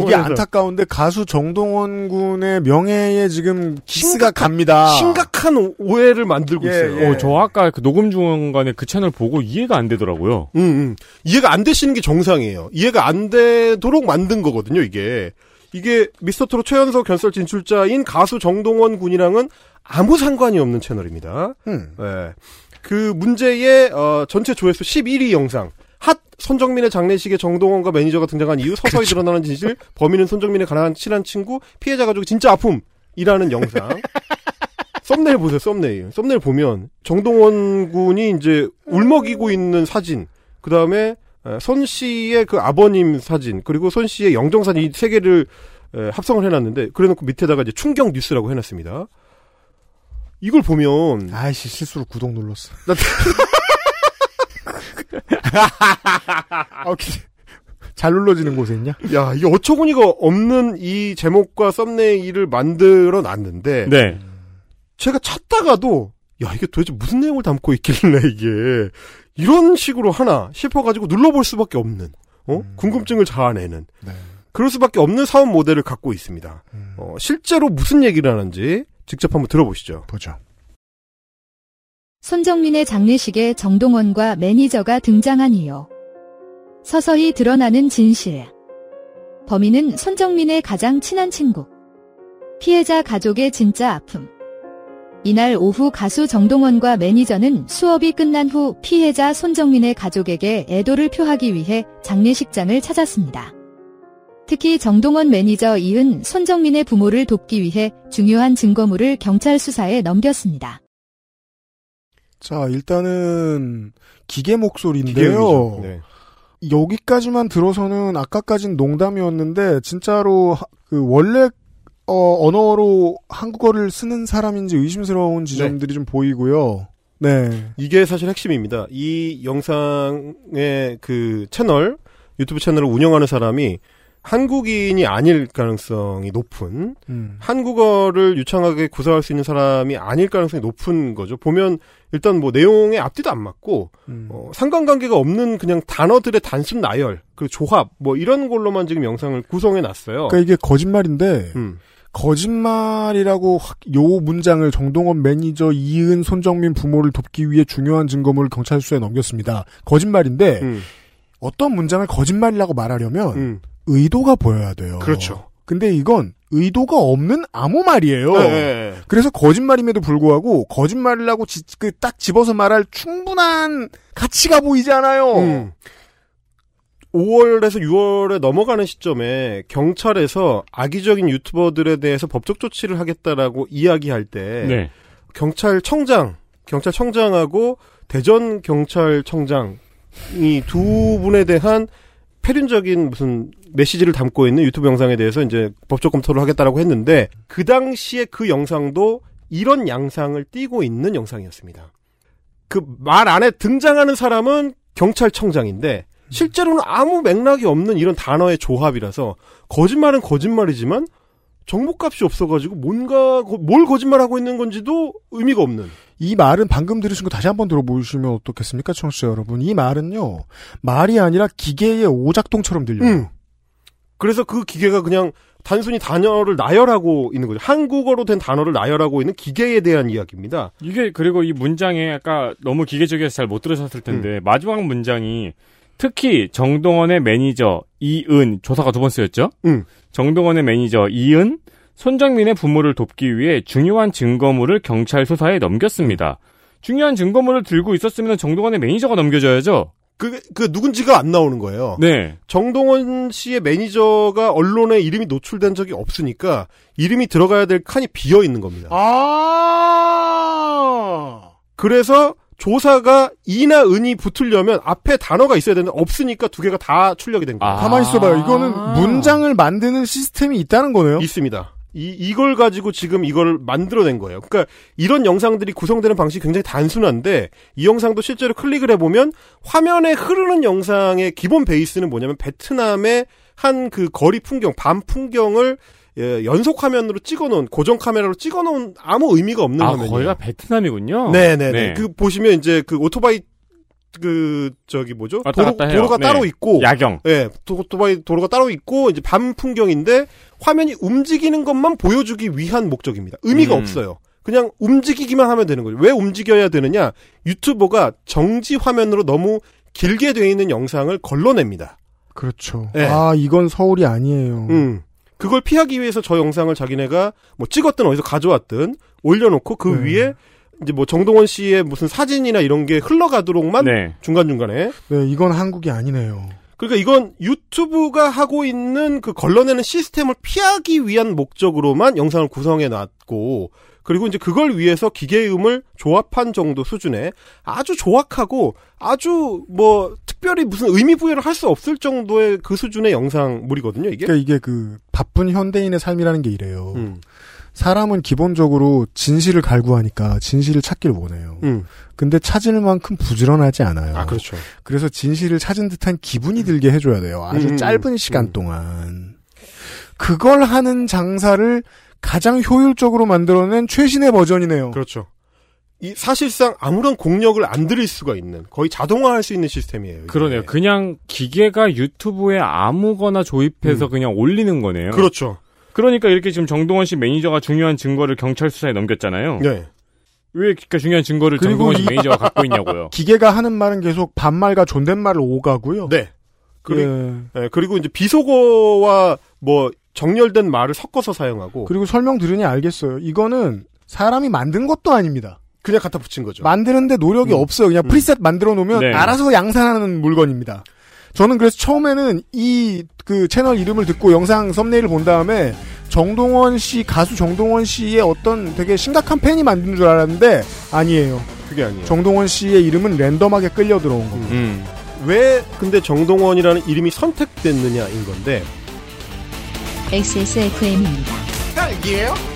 이게 안타까운데 가수 정동원 군의 명예에 지금 기스가 갑니다. 심각한 오- 오해를 만들고 예, 있어요. 예. 어, 저 아까 그 녹음 중간에 그 채널 보고 이해가 안 되더라고요. 음, 음. 이해가 안 되시는 게 정상이에요. 이해가 안 되도록 만든 거거든요, 이게. 이게 미스터트롯 최연소 결선 진출자인 가수 정동원 군이랑은 아무 상관이 없는 채널입니다. 음. 예. 그 문제의 어, 전체 조회수 11위 영상. 핫 손정민의 장례식에 정동원과 매니저가 등장한 이후 서서히 그렇죠. 드러나는 진실, 범인은 손정민의 가난한 친한 친구, 피해자 가족이 진짜 아픔이라는 영상. 썸네일 보세요, 썸네일. 썸네일 보면 정동원 군이 이제 울먹이고 있는 사진, 그 다음에 손 씨의 그 아버님 사진, 그리고 손 씨의 영정 사진 이 세 개를 에, 합성을 해놨는데, 그래놓고 밑에다가 이제 충격 뉴스라고 해놨습니다. 이걸 보면 아이씨 실수로 구독 눌렀어. 아, 오케이. 잘 눌러지는 곳에 있냐? 야, 이게 어처구니가 없는 이 제목과 썸네일을 만들어 놨는데, 네. 제가 찾다가도, 야, 이게 도대체 무슨 내용을 담고 있길래 이게, 이런 식으로 하나 싶어가지고 눌러볼 수밖에 없는, 어? 궁금증을 자아내는, 네. 그럴 수밖에 없는 사업 모델을 갖고 있습니다. 어, 실제로 무슨 얘기를 하는지 직접 한번 들어보시죠. 보죠. 손정민의 장례식에 정동원과 매니저가 등장한 이유. 서서히 드러나는 진실. 범인은 손정민의 가장 친한 친구. 피해자 가족의 진짜 아픔. 이날 오후 가수 정동원과 매니저는 수업이 끝난 후 피해자 손정민의 가족에게 애도를 표하기 위해 장례식장을 찾았습니다. 특히 정동원 매니저 이은 손정민의 부모를 돕기 위해 중요한 증거물을 경찰 수사에 넘겼습니다. 자, 일단은 기계 목소리인데요. 네. 여기까지만 들어서는 아까까진 농담이었는데 진짜로 하- 그 원래 어, 언어로 한국어를 쓰는 사람인지 의심스러운 지점들이 좀 보이고요. 네. 이게 사실 핵심입니다. 이 영상의 그 채널, 유튜브 채널을 운영하는 사람이 한국인이 아닐 가능성이 높은, 음. 한국어를 유창하게 구사할 수 있는 사람이 아닐 가능성이 높은 거죠. 보면 일단 뭐 내용의 앞뒤도 안 맞고, 음. 어, 상관관계가 없는 그냥 단어들의 단순 나열, 그리고 조합, 뭐 이런 걸로만 지금 영상을 구성해 놨어요. 그러니까 이게 거짓말인데 음. 거짓말이라고 확- 요 문장을 정동원 매니저 이은 손정민 부모를 돕기 위해 중요한 증거물을 경찰 수사에 넘겼습니다. 거짓말인데 음. 어떤 문장을 거짓말이라고 말하려면 음. 의도가 보여야 돼요. 그렇죠. 근데 이건 의도가 없는 아무 말이에요. 네, 네. 그래서 거짓말임에도 불구하고 거짓말이라고 그딱 집어서 말할 충분한 가치가 보이지 않아요. 음. 5월에서 6월에 넘어가는 시점에 경찰에서 악의적인 유튜버들에 대해서 법적 조치를 하겠다라고 이야기할 때 네. 경찰청장, 경찰청장하고 대전 경찰청장이 두 분에 대한 패륜적인 무슨 메시지를 담고 있는 유튜브 영상에 대해서 이제 법적 검토를 하겠다라고 했는데 그 당시에 그 영상도 이런 양상을 띠고 있는 영상이었습니다. 그 말 안에 등장하는 사람은 경찰청장인데 실제로는 아무 맥락이 없는 이런 단어의 조합이라서 거짓말은 거짓말이지만 정보값이 없어가지고 뭔가 거- 뭘 거짓말하고 있는 건지도 의미가 없는. 이 말은 방금 들으신 거 다시 한번 들어보시면 어떻겠습니까, 청취자 여러분? 이 말은요, 말이 아니라 기계의 오작동처럼 들려요. 음. 그래서 그 기계가 그냥 단순히 단어를 나열하고 있는 거죠. 한국어로 된 단어를 나열하고 있는 기계에 대한 이야기입니다. 이게 그리고 이 문장에 아까 너무 기계적이어서 잘 못 들으셨을 텐데 마지막 문장이 특히 정동원의 매니저 이은 조사가 두 번 쓰였죠. 음. 정동원의 매니저 이은 손정민의 부모를 돕기 위해 중요한 증거물을 경찰 수사에 넘겼습니다. 중요한 증거물을 들고 있었으면 정동원의 매니저가 넘겨줘야죠. 그, 그 누군지가 안 나오는 거예요. 네. 정동원 씨의 매니저가 언론에 이름이 노출된 적이 없으니까 이름이 들어가야 될 칸이 비어 있는 겁니다. 아. 그래서 조사가 이나 은이 붙으려면 앞에 단어가 있어야 되는데 없으니까 두 개가 다 출력이 된 거예요. 가만히 있어봐요. 이거는 문장을 만드는 시스템이 있다는 거네요. 있습니다. 이, 이걸 가지고 지금 이걸 만들어낸 거예요. 그러니까 이런 영상들이 구성되는 방식이 굉장히 단순한데 이 영상도 실제로 클릭을 해보면 화면에 흐르는 영상의 기본 베이스는 뭐냐면 베트남의 한 그 거리 풍경, 밤 풍경을 예, 연속 화면으로 찍어놓은 고정 카메라로 찍어놓은 아무 의미가 없는 아, 화면이에요. 거기가 베트남이군요. 네네네. 네. 그 보시면 이제 그 오토바이 그 저기 뭐죠? 왔다 도로. 도로가 네. 따로 있고 야경. 예, 도- 오토바이 도로가 따로 있고 이제 밤 풍경인데 화면이 움직이는 것만 보여주기 위한 목적입니다. 의미가 음. 없어요. 그냥 움직이기만 하면 되는 거죠. 왜 움직여야 되느냐? 유튜버가 정지 화면으로 너무 길게 돼 있는 영상을 걸러냅니다. 그렇죠. 네. 아, 이건 서울이 아니에요. 음. 그걸 피하기 위해서 저 영상을 자기네가 뭐 찍었든 어디서 가져왔든 올려놓고 그 네. 위에 이제 뭐 정동원 씨의 무슨 사진이나 이런 게 흘러가도록만 네. 중간중간에 네, 이건 한국이 아니네요. 그러니까 이건 유튜브가 하고 있는 그 걸러내는 시스템을 피하기 위한 목적으로만 영상을 구성해 놨고 그리고 이제 그걸 위해서 기계음을 조합한 정도 수준의 아주 조악하고 아주 뭐 특별히 무슨 의미 부여를 할 수 없을 정도의 그 수준의 영상물이거든요, 이게. 그러니까 이게 그 바쁜 현대인의 삶이라는 게 이래요. 음. 사람은 기본적으로 진실을 갈구하니까 진실을 찾길 원해요. 음. 근데 찾을 만큼 부지런하지 않아요. 아, 그렇죠. 그래서 진실을 찾은 듯한 기분이 들게 해줘야 돼요. 아주 음, 짧은 시간 동안. 그걸 하는 장사를 가장 효율적으로 만들어낸 최신의 버전이네요. 그렇죠. 이 사실상 아무런 공력을 안 들일 수가 있는 거의 자동화할 수 있는 시스템이에요. 이게. 그러네요. 그냥 기계가 유튜브에 아무거나 주입해서 그냥 올리는 거네요. 음. 그렇죠. 그러니까 이렇게 지금 정동원 씨 매니저가 중요한 증거를 경찰 수사에 넘겼잖아요. 네. 왜 그러니까 중요한 증거를 정동원 씨 이- 매니저가 갖고 있냐고요. 기계가 하는 말은 계속 반말과 존댓말을 오가고요. 네. 그리고, 예, 그리고 이제 비속어와 뭐 정렬된 말을 섞어서 사용하고 그리고 설명 들으니 알겠어요. 이거는 사람이 만든 것도 아닙니다. 그냥 갖다 붙인 거죠. 만드는데 노력이 없어요. 그냥 프리셋 만들어 놓으면 네. 알아서 양산하는 물건입니다. 저는 그래서 처음에는 이 그 채널 이름을 듣고 영상 썸네일을 본 다음에 정동원 씨 가수 정동원 씨의 어떤 되게 심각한 팬이 만든 줄 알았는데 아니에요. 그게 아니에요. 정동원 씨의 이름은 랜덤하게 끌려 들어온 겁니다. 음. 왜 근데 정동원이라는 이름이 선택됐느냐인 건데 XSFM입니다. 딸기예요?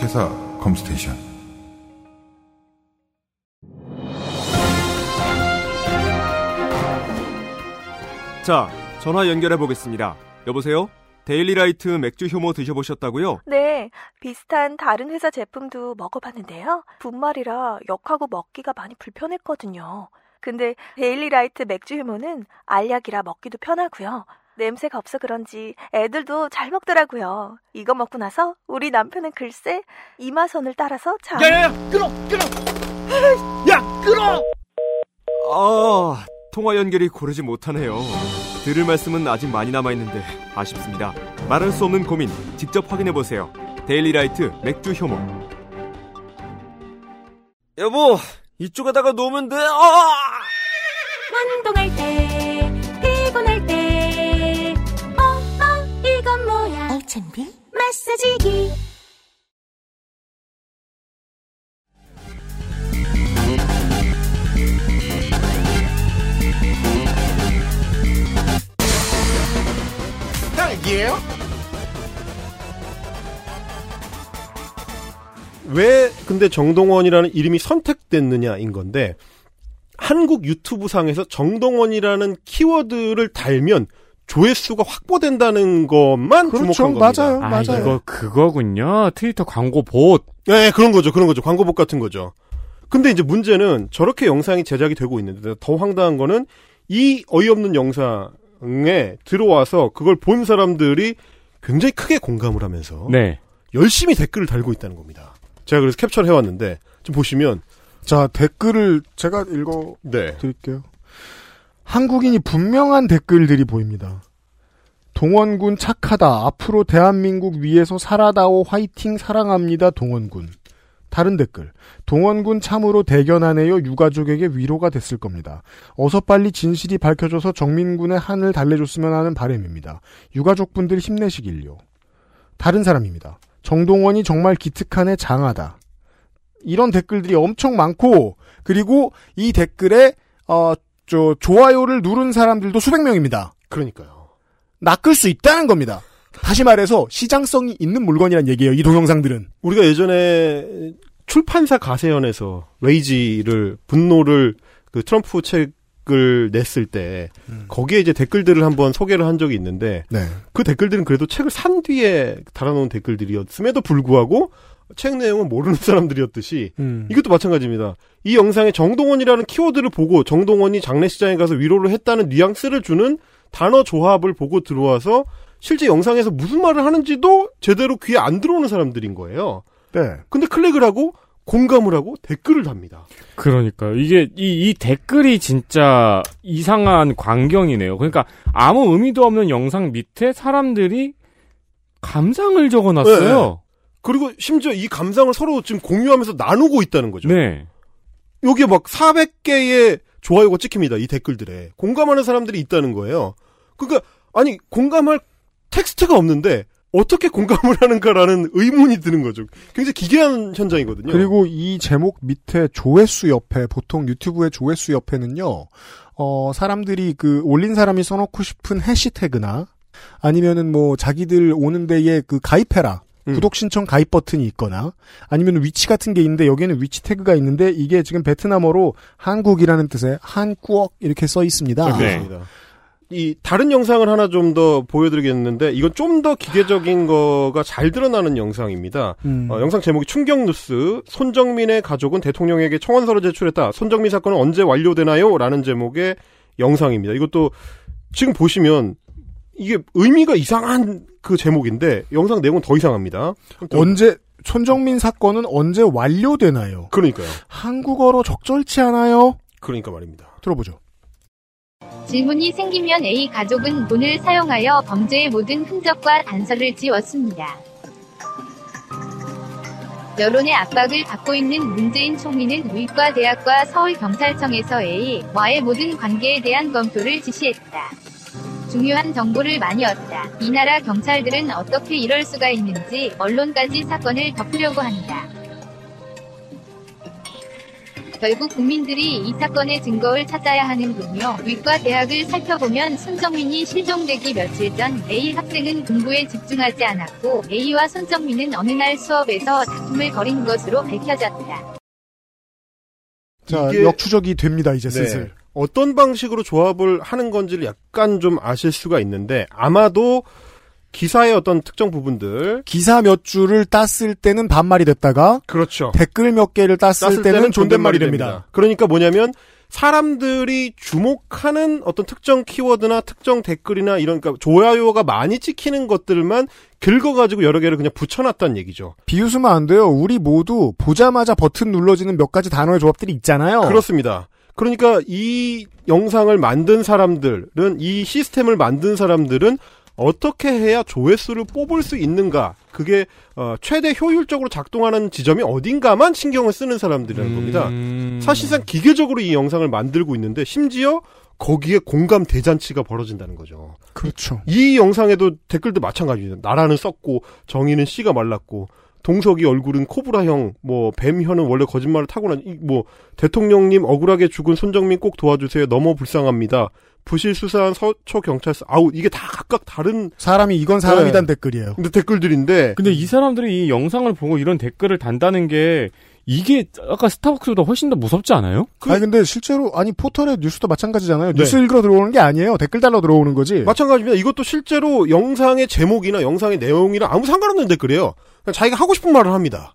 주식회사 컴스테이션 자, 전화 연결해 보겠습니다. 여보세요? 데일리라이트 맥주 효모 드셔보셨다고요? 네, 비슷한 다른 회사 제품도 먹어봤는데요. 분말이라 역하고 먹기가 많이 불편했거든요. 근데 데일리라이트 맥주 효모는 알약이라 먹기도 편하고요. 냄새가 없어 그런지 애들도 잘 먹더라고요. 이거 먹고 나서 우리 남편은 글쎄 이마선을 따라서 잠. 야야야, 끊어, 끊어. 야, 끊어. 아, 통화 연결이 고르지 못하네요. 들을 말씀은 아직 많이 남아 있는데 아쉽습니다. 말할 수 없는 고민 직접 확인해 보세요. 데일리라이트 맥주 효모. 여보, 이쪽에다가 놓으면 돼. 아! 운동할 때 알찬비 마사지기 딸기예요? 왜 근데 정동원이라는 이름이 선택됐느냐인 건데 한국 유튜브 상에서 정동원이라는 키워드를 달면 조회수가 확보된다는 것만 그렇죠. 주목한 겁니다. 맞아요. 아, 맞아요. 이거 그거군요. 트위터 광고 봇. 네, 그런 거죠. 그런 거죠. 광고복 같은 거죠. 근데 이제 문제는 저렇게 영상이 제작이 되고 있는데 더 황당한 거는 이 어이없는 영상에 들어와서 그걸 본 사람들이 굉장히 크게 공감을 하면서 네. 열심히 댓글을 달고 있다는 겁니다. 제가 그래서 캡처를 해왔는데 좀 보시면 자 댓글을 제가 읽어 네. 드릴게요. 한국인이 분명한 댓글들이 보입니다. 동원군 착하다. 앞으로 대한민국 위에서 살아다오 화이팅 사랑합니다. 동원군. 다른 댓글. 동원군 참으로 대견하네요. 유가족에게 위로가 됐을 겁니다. 어서 빨리 진실이 밝혀져서 정민군의 한을 달래줬으면 하는 바람입니다. 유가족분들 힘내시길요. 다른 사람입니다. 정동원이 정말 기특하네 장하다. 이런 댓글들이 엄청 많고 그리고 이 댓글에 어, 저 좋아요를 누른 사람들도 수백 명입니다. 그러니까요. 낚을 수 있다는 겁니다. 다시 말해서 시장성이 있는 물건이란 얘기예요. 이 동영상들은. 우리가 예전에 출판사 가세연에서 레이지를 분노를 그 트럼프 책을 냈을 때 거기에 이제 댓글들을 한번 소개를 한 적이 있는데 네. 그 댓글들은 그래도 책을 산 뒤에 달아놓은 댓글들이었음에도 불구하고 책 내용은 모르는 사람들이었듯이 음. 이것도 마찬가지입니다. 이 영상에 정동원이라는 키워드를 보고 정동원이 장례식장에 가서 위로를 했다는 뉘앙스를 주는 단어 조합을 보고 들어와서 실제 영상에서 무슨 말을 하는지도 제대로 귀에 안 들어오는 사람들인 거예요. 네. 근데 클릭을 하고 공감을 하고 댓글을 답니다. 그러니까요. 이게 이, 이 댓글이 진짜 이상한 광경이네요. 그러니까 아무 의미도 없는 영상 밑에 사람들이 감상을 적어놨어요. 네. 그리고 심지어 이 감상을 서로 지금 공유하면서 나누고 있다는 거죠. 네. 여기에 막 400개의 좋아요가 찍힙니다. 이 댓글들에. 공감하는 사람들이 있다는 거예요. 그러니까 아니 공감할 텍스트가 없는데 어떻게 공감을 하는가라는 의문이 드는 거죠. 굉장히 기괴한 현장이거든요. 그리고 이 제목 밑에 조회수 옆에 보통 유튜브의 조회수 옆에는요. 어, 사람들이 그 올린 사람이 써놓고 싶은 해시태그나 아니면은 뭐 자기들 오는 데에 그 가입해라. 구독 신청 가입 버튼이 있거나 아니면 위치 같은 게 있는데 여기에는 위치 태그가 있는데 이게 지금 베트남어로 한국이라는 뜻의 Hàn Quốc 이렇게 써 있습니다. 네. 그렇습니다. 이 다른 영상을 하나 좀 더 보여드리겠는데 이건 좀 더 기계적인 거가 잘 드러나는 영상입니다. 음. 어, 영상 제목이 충격 뉴스 손정민의 가족은 대통령에게 청원서를 제출했다. 손정민 사건은 언제 완료되나요? 라는 제목의 영상입니다. 이것도 지금 보시면 이게 의미가 이상한 그 제목인데 영상 내용은 더 이상합니다. 언제 손정민 사건은 언제 완료되나요? 그러니까요. 한국어로 적절치 않아요? 그러니까 말입니다. 들어보죠. 질문이 생기면 A 가족은 돈을 사용하여 범죄의 모든 흔적과 단서를 지웠습니다. 여론의 압박을 받고 있는 문재인 총리는 의과대학과 서울경찰청에서 A와의 모든 관계에 대한 검토를 지시했다. 중요한 정보를 많이 얻다. 이 나라 경찰들은 어떻게 이럴 수가 있는지 언론까지 사건을 덮으려고 한다. 결국 국민들이 이 사건의 증거를 찾아야 하는군요. 위과 대학을 살펴보면 손정민이 실종되기 며칠 전 A 학생은 공부에 집중하지 않았고 A와 손정민은 어느 날 수업에서 다툼을 벌인 것으로 밝혀졌다. 자, 이게- 역추적이 됩니다, 이제 네. 슬슬. 어떤 방식으로 조합을 하는 건지를 약간 좀 아실 수가 있는데 아마도 기사의 어떤 특정 부분들 기사 몇 줄을 땄을 때는 반말이 됐다가 그렇죠. 댓글 몇 개를 땄을, 때는 존댓말이 됩니다. 그러니까 뭐냐면 사람들이 주목하는 어떤 특정 키워드나 특정 댓글이나 이런 그러니까 좋아요가 많이 찍히는 것들만 긁어가지고 여러 개를 그냥 붙여놨다는 얘기죠. 비웃으면 안 돼요. 우리 모두 보자마자 버튼 눌러지는 몇 가지 단어의 조합들이 있잖아요. 그렇습니다. 그러니까 이 영상을 만든 사람들은 이 시스템을 만든 사람들은 어떻게 해야 조회수를 뽑을 수 있는가? 그게 어, 최대 효율적으로 작동하는 지점이 어딘가만 신경을 쓰는 사람들이라는 겁니다. 사실상 기계적으로 이 영상을 만들고 있는데 심지어 거기에 공감 대잔치가 벌어진다는 거죠. 그렇죠. 이 영상에도 댓글도 마찬가지입니다. 나라는 썼고 정의는 씨가 말랐고 동석이 얼굴은 코브라형, 뭐 뱀현은 원래 거짓말을 타고난 이- 뭐 대통령님 억울하게 죽은 손정민 꼭 도와주세요. 너무 불쌍합니다. 부실 수사한 서초 경찰서 아우 이게 다 각각 다른 사람이 이건 사람이란 네. 댓글이에요. 근데 댓글들인데 근데 이 사람들이 이 영상을 보고 이런 댓글을 단다는 게 이게 아까 스타벅스보다 훨씬 더 무섭지 않아요? 아니 근데 실제로 아니 포털의 뉴스도 마찬가지잖아요. 네. 뉴스 읽으러 들어오는 게 아니에요. 댓글 달러 들어오는 거지. 마찬가지입니다. 이것도 실제로 영상의 제목이나 영상의 내용이랑 아무 상관없는 댓글이에요. 그냥 자기가 하고 싶은 말을 합니다.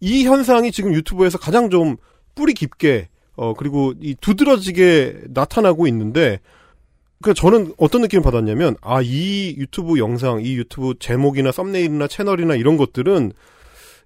이 현상이 지금 유튜브에서 가장 좀 뿌리 깊게 어 그리고 이 두드러지게 나타나고 있는데 그 저는 어떤 느낌을 받았냐면 아 이 유튜브 영상, 이 유튜브 제목이나 썸네일이나 채널이나 이런 것들은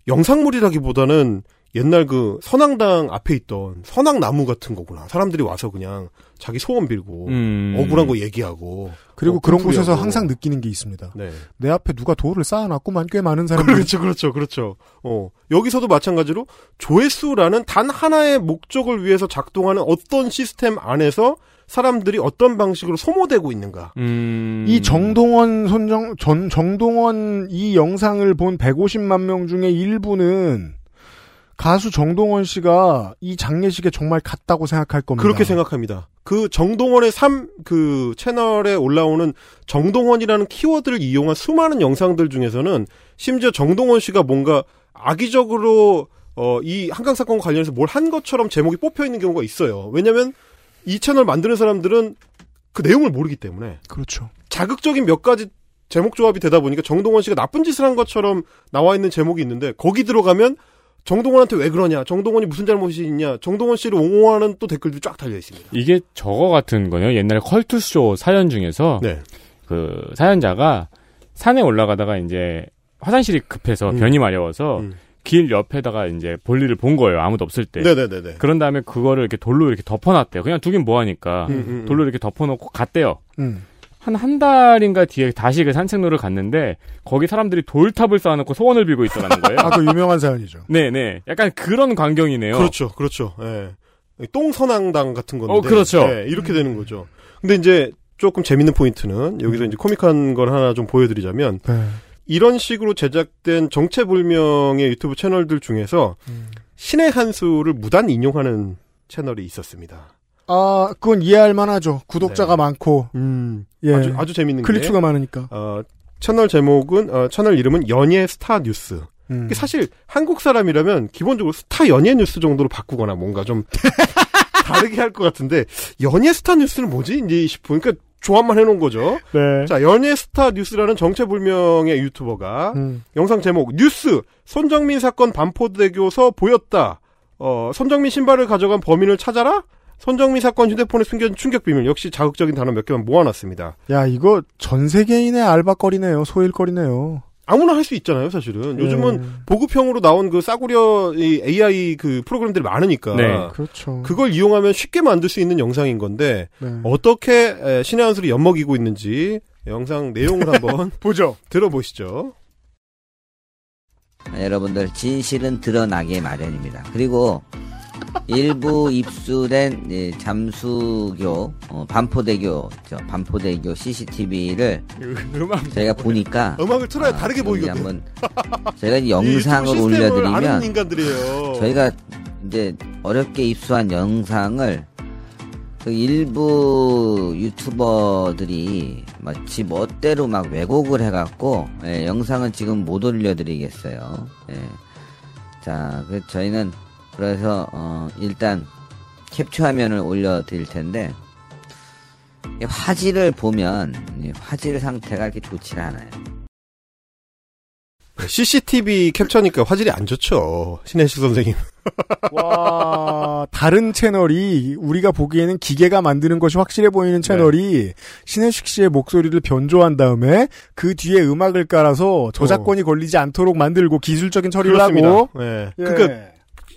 영상물이라기보다는 옛날 그 선앙당 앞에 있던 선앙나무 같은 거구나. 사람들이 와서 그냥 자기 소원 빌고 음. 억울한 거 얘기하고 그리고 어, 그런. 곳에서 항상 느끼는 게 있습니다. 네. 내 앞에 누가 돌을 쌓아놨구만 꽤 많은 사람들이 그렇죠, 그렇죠, 그렇죠. 어, 여기서도 마찬가지로 조회수라는 단 하나의 목적을 위해서 작동하는 어떤 시스템 안에서 사람들이 어떤 방식으로 소모되고 있는가. 음. 이 정동원 손정 전 정동원 이 영상을 본 150만 명 중에 일부는 가수 정동원 씨가 이 장례식에 정말 갔다고 생각할 겁니다. 그렇게 생각합니다. 그 정동원의 삶, 그 채널에 올라오는 정동원이라는 키워드를 이용한 수많은 영상들 중에서는 심지어 정동원 씨가 뭔가 악의적으로 어, 이 한강 사건과 관련해서 뭘 한 것처럼 제목이 뽑혀 있는 경우가 있어요. 왜냐면 이 채널 만드는 사람들은 그 내용을 모르기 때문에. 그렇죠. 자극적인 몇 가지 제목 조합이 되다 보니까 정동원 씨가 나쁜 짓을 한 것처럼 나와 있는 제목이 있는데 거기 들어가면 정동원한테 왜 그러냐, 정동원이 무슨 잘못이 있냐, 정동원 씨를 옹호하는 또 댓글들이 쫙 달려 있습니다. 이게 저거 같은 거요. 옛날 컬투쇼 사연 중에서 네. 그 사연자가 산에 올라가다가 이제 화장실이 급해서 음. 변이 마려워서 길 옆에다가 이제 볼일을 본 거예요. 아무도 없을 때. 네네네네. 그런 다음에 그거를 이렇게 돌로 이렇게 덮어놨대요. 그냥 두긴 뭐하니까 음, 음, 음. 돌로 이렇게 덮어놓고 갔대요. 음. 한한 달인가 뒤에 다시 그 산책로를 갔는데 거기 사람들이 돌탑을 쌓아놓고 소원을 빌고 있더라는 거예요. 아, 그 유명한 사연이죠. 네네. 약간 그런 광경이네요. 그렇죠, 그렇죠. 예. 똥선앙당 같은 건데. 어, 그렇죠. 예, 이렇게 되는 거죠. 근데 이제 조금 재밌는 포인트는 여기서 이제 코믹한 걸 하나 좀 보여드리자면 네. 이런 식으로 제작된 정체불명의 유튜브 채널들 중에서 신의 한 수를 무단 인용하는 채널이 있었습니다. 아, 그건 이해할 만하죠. 구독자가 많고. 음, 예. 아주, 아주 재밌는 클릭 개수가 많으니까. 어, 채널 제목은 어, 채널 이름은 연예 스타 뉴스. 음. 사실 한국 사람이라면 기본적으로 스타 연예 뉴스 정도로 바꾸거나 뭔가 좀 다르게 할 것 같은데 연예 스타 뉴스는 뭐지? 이제 싶으니까 그러니까 조합만 해놓은 거죠. 네. 자, 연예 스타 뉴스라는 정체불명의 유튜버가 음. 영상 제목 뉴스 손정민 사건 반포대교서 보였다. 어, 손정민 신발을 가져간 범인을 찾아라. 손정민 사건 휴대폰에 숨겨진 충격 비밀 역시 자극적인 단어 몇 개만 모아놨습니다. 야, 이거 전 세계인의 알바거리네요. 소일거리네요. 아무나 할 수 있잖아요, 사실은. 요즘은 보급형으로 나온 그 싸구려 이 AI 그 프로그램들이 많으니까. 네. 그렇죠. 그걸 이용하면 쉽게 만들 수 있는 영상인 건데 네. 어떻게 에, 신의 한 수를 엿먹이고 있는지 영상 내용을 한번 보죠. 들어보시죠. 여러분들 진실은 드러나게 마련입니다. 그리고 일부 입수된 예, 잠수교 어, 반포대교 저 반포대교 CCTV를 음악 저희가 보니까 음악을 틀어야 아, 다르게 여기 보이거든. 한번 이 영상을 올려드리면 인간들이에요. 저희가 이제 어렵게 입수한 영상을 그 일부 유튜버들이 마치 멋대로 막 왜곡을 해갖고 예, 영상은 지금 못 올려드리겠어요. 예. 자, 그 저희는 그래서 어, 일단 캡처 화면을 올려드릴 텐데 이 화질을 보면 이 화질 상태가 이렇게 좋지 않아요. CCTV 캡처니까 화질이 안 좋죠. 신혜식 선생님. 와, 다른 채널이 우리가 보기에는 기계가 만드는 것이 확실해 보이는 채널이 신혜식 씨의 목소리를 변조한 다음에 그 뒤에 음악을 깔아서 저작권이 걸리지 않도록 만들고 기술적인 처리를 그렇습니다. 하고 예. 예. 그러니까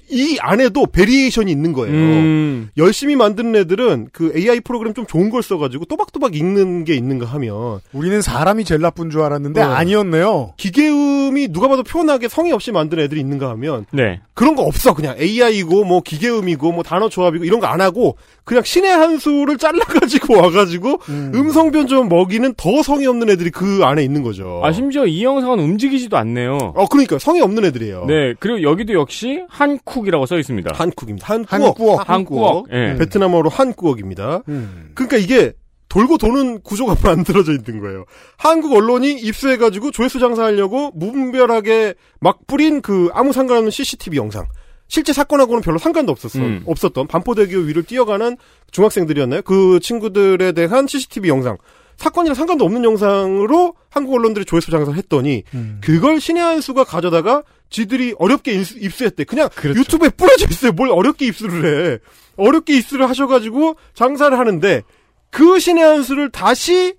이 안에도 variation이 있는 거예요. 음. 열심히 만드는 애들은 그 AI 프로그램 좀 좋은 걸 써가지고 또박또박 읽는 게 있는가 하면 우리는 사람이 제일 나쁜 줄 알았는데 어. 아니었네요. 기계음이 누가 봐도 표현하게 성의 없이 만든 애들이 있는가 하면 네. 그런 거 없어. 그냥 AI고 뭐 기계음이고 뭐 단어 조합이고 이런 거 안 하고 그냥 신의 한 수를 잘라가지고 와가지고 음성 변조 먹이는 더 성의 없는 애들이 그 안에 있는 거죠. 아, 심지어 이 영상은 움직이지도 않네요. 어, 그러니까 성의 없는 애들이에요. 네, 그리고 여기도 역시 한 쿡이라고 써 있습니다. 한쿡입니다. 한꾸억. 한꾸억. 예. 베트남어로 한꾸억입니다. 음. 그러니까 이게 돌고 도는 구조가 만들어져 있는 거예요. 한국 언론이 입수해가지고 조회수 장사하려고 무분별하게 막 뿌린 그 아무 상관없는 CCTV 영상. 실제 사건하고는 별로 상관도 없었어. 음. 없었던 반포대교 위를 뛰어가는 중학생들이었나요? 그 친구들에 대한 CCTV 영상. 사건이랑 상관도 없는 영상으로 한국 언론들이 조회수 장사를 했더니 음. 그걸 신의 한 수가 가져다가 지들이 어렵게 입수, 입수 했대. 그냥 그렇죠. 유튜브에 뿌려져 있어요. 뭘 어렵게 입수를 해. 어렵게 입수를 하셔가지고 장사를 하는데 그 신의 한 수를 다시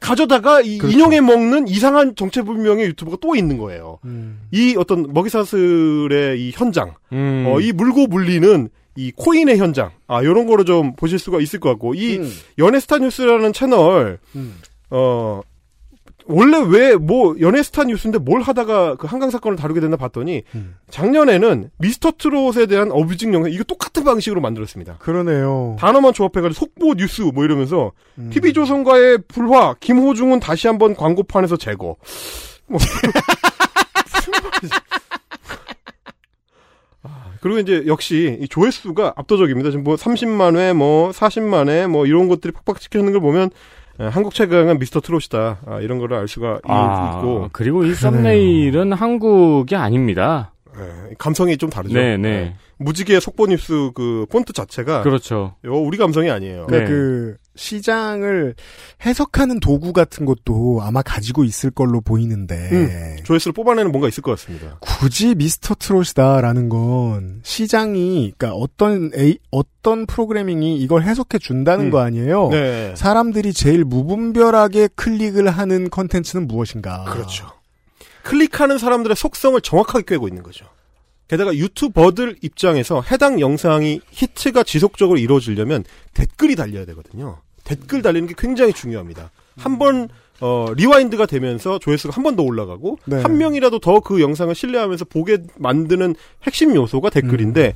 가져다가 이 그렇죠. 인용해 먹는 이상한 정체불명의 유튜버가 또 있는 거예요. 음. 이 어떤 먹이사슬의 이 현장, 음. 어, 이 물고 물리는 이 코인의 현장, 아, 요런 거로 좀 보실 수가 있을 것 같고, 이 음. 연예스타 뉴스라는 채널, 어, 원래 왜, 뭐, 연예스타 뉴스인데 뭘 하다가 그 한강 사건을 다루게 됐나 봤더니, 음. 작년에는 미스터 트롯에 대한 어뷰징 영상, 이거 똑같은 방식으로 만들었습니다. 그러네요. 단어만 조합해가지고 속보 뉴스 뭐 이러면서, 음. TV조선과의 불화, 김호중은 다시 한번 광고판에서 제거. 뭐. 아, 그리고 이제 역시 이 조회수가 압도적입니다. 지금 뭐 30만 회, 뭐 40만 회, 뭐 이런 것들이 팍팍 찍히는 걸 보면 에, 한국 최강은 미스터 트롯이다. 아, 이런 거를 알 수가 아, 있고. 그리고 이 썸네일은 한국이 아닙니다. 예, 감성이 좀 다르죠. 네, 네. 예. 무지개 속보 뉴스 그 폰트 자체가 그렇죠. 요 우리 감성이 아니에요. 그러니까 그 시장을 해석하는 도구 같은 것도 아마 가지고 있을 걸로 보이는데 음, 조회수를 뽑아내는 뭔가 있을 것 같습니다. 굳이 미스터 트롯이다라는 건 시장이 그러니까 어떤 A, 어떤 프로그래밍이 이걸 해석해 준다는 음. 거 아니에요. 네. 사람들이 제일 무분별하게 클릭을 하는 컨텐츠는 무엇인가? 그렇죠. 클릭하는 사람들의 속성을 정확하게 꿰고 있는 거죠. 게다가 유튜버들 입장에서 해당 영상이 히트가 지속적으로 이루어지려면 댓글이 달려야 되거든요. 댓글 달리는 게 굉장히 중요합니다. 한번 어, rewind가 되면서 조회수가 한 번 더 올라가고 네. 한 명이라도 더 그 영상을 신뢰하면서 보게 만드는 핵심 요소가 댓글인데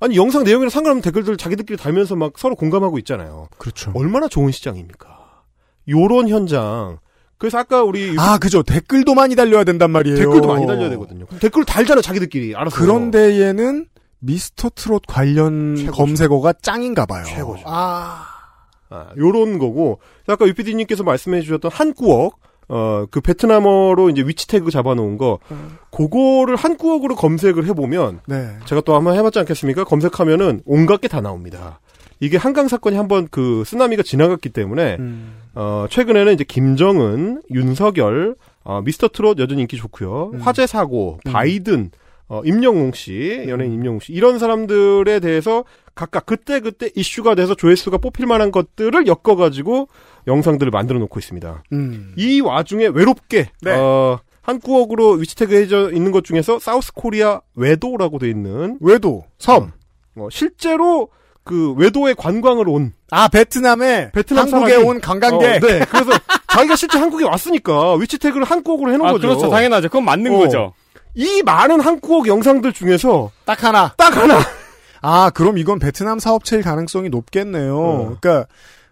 아니 영상 내용이랑 상관없는 댓글들 자기들끼리 달면서 막 서로 공감하고 있잖아요. 그렇죠. 얼마나 좋은 시장입니까? 요런 현장. 그래서 아까 우리 아, 그죠. 댓글도 많이 달려야 된단 말이에요. 댓글도 많이 달려야 되거든요. 댓글 달잖아 자기들끼리 알아서. 그런 데에는 미스터 트롯 관련 검색어가 짱인가 봐요. 최고죠. 아. 아, 요런 거고 아까 유피디님께서 말씀해 주셨던 한꾸억 어, 그 베트남어로 이제 위치 태그 잡아놓은 거, 그거를 한국어로 검색을 해보면, 네. 제가 또 한번 해봤지 않겠습니까? 검색하면은 온갖 게 다 나옵니다. 이게 한강 사건이 한번 그 쓰나미가 지나갔기 때문에, 음. 어, 최근에는 이제 김정은, 윤석열, 어, 미스터 트롯 여전히 인기 좋고요. 음. 화재 사고, 바이든, 어, 임영웅 씨, 연예인 임영웅 씨, 이런 사람들에 대해서 각각 그때 그때 이슈가 돼서 조회수가 뽑힐 만한 것들을 엮어 가지고 영상들을 만들어 놓고 있습니다. 음. 이 와중에 외롭게, 네. 어, 한국어로 위치 태그 해져 있는 것 중에서 사우스 코리아 외도라고 돼 있는 외도, 섬. 어, 실제로 그 외도에 관광을 온 아 베트남에 베트남 한국에 사람이- 온 관광객. 어, 네. 그래서 자기가 실제 한국에 왔으니까 위치 태그를 한국어로 해놓은 아, 거죠. 그렇죠. 당연하죠. 그건 맞는 어. 거죠. 이 많은 한국어 영상들 중에서 딱 하나. 딱 하나. 아, 그럼 이건 베트남 사업체일 가능성이 높겠네요. 어. 그러니까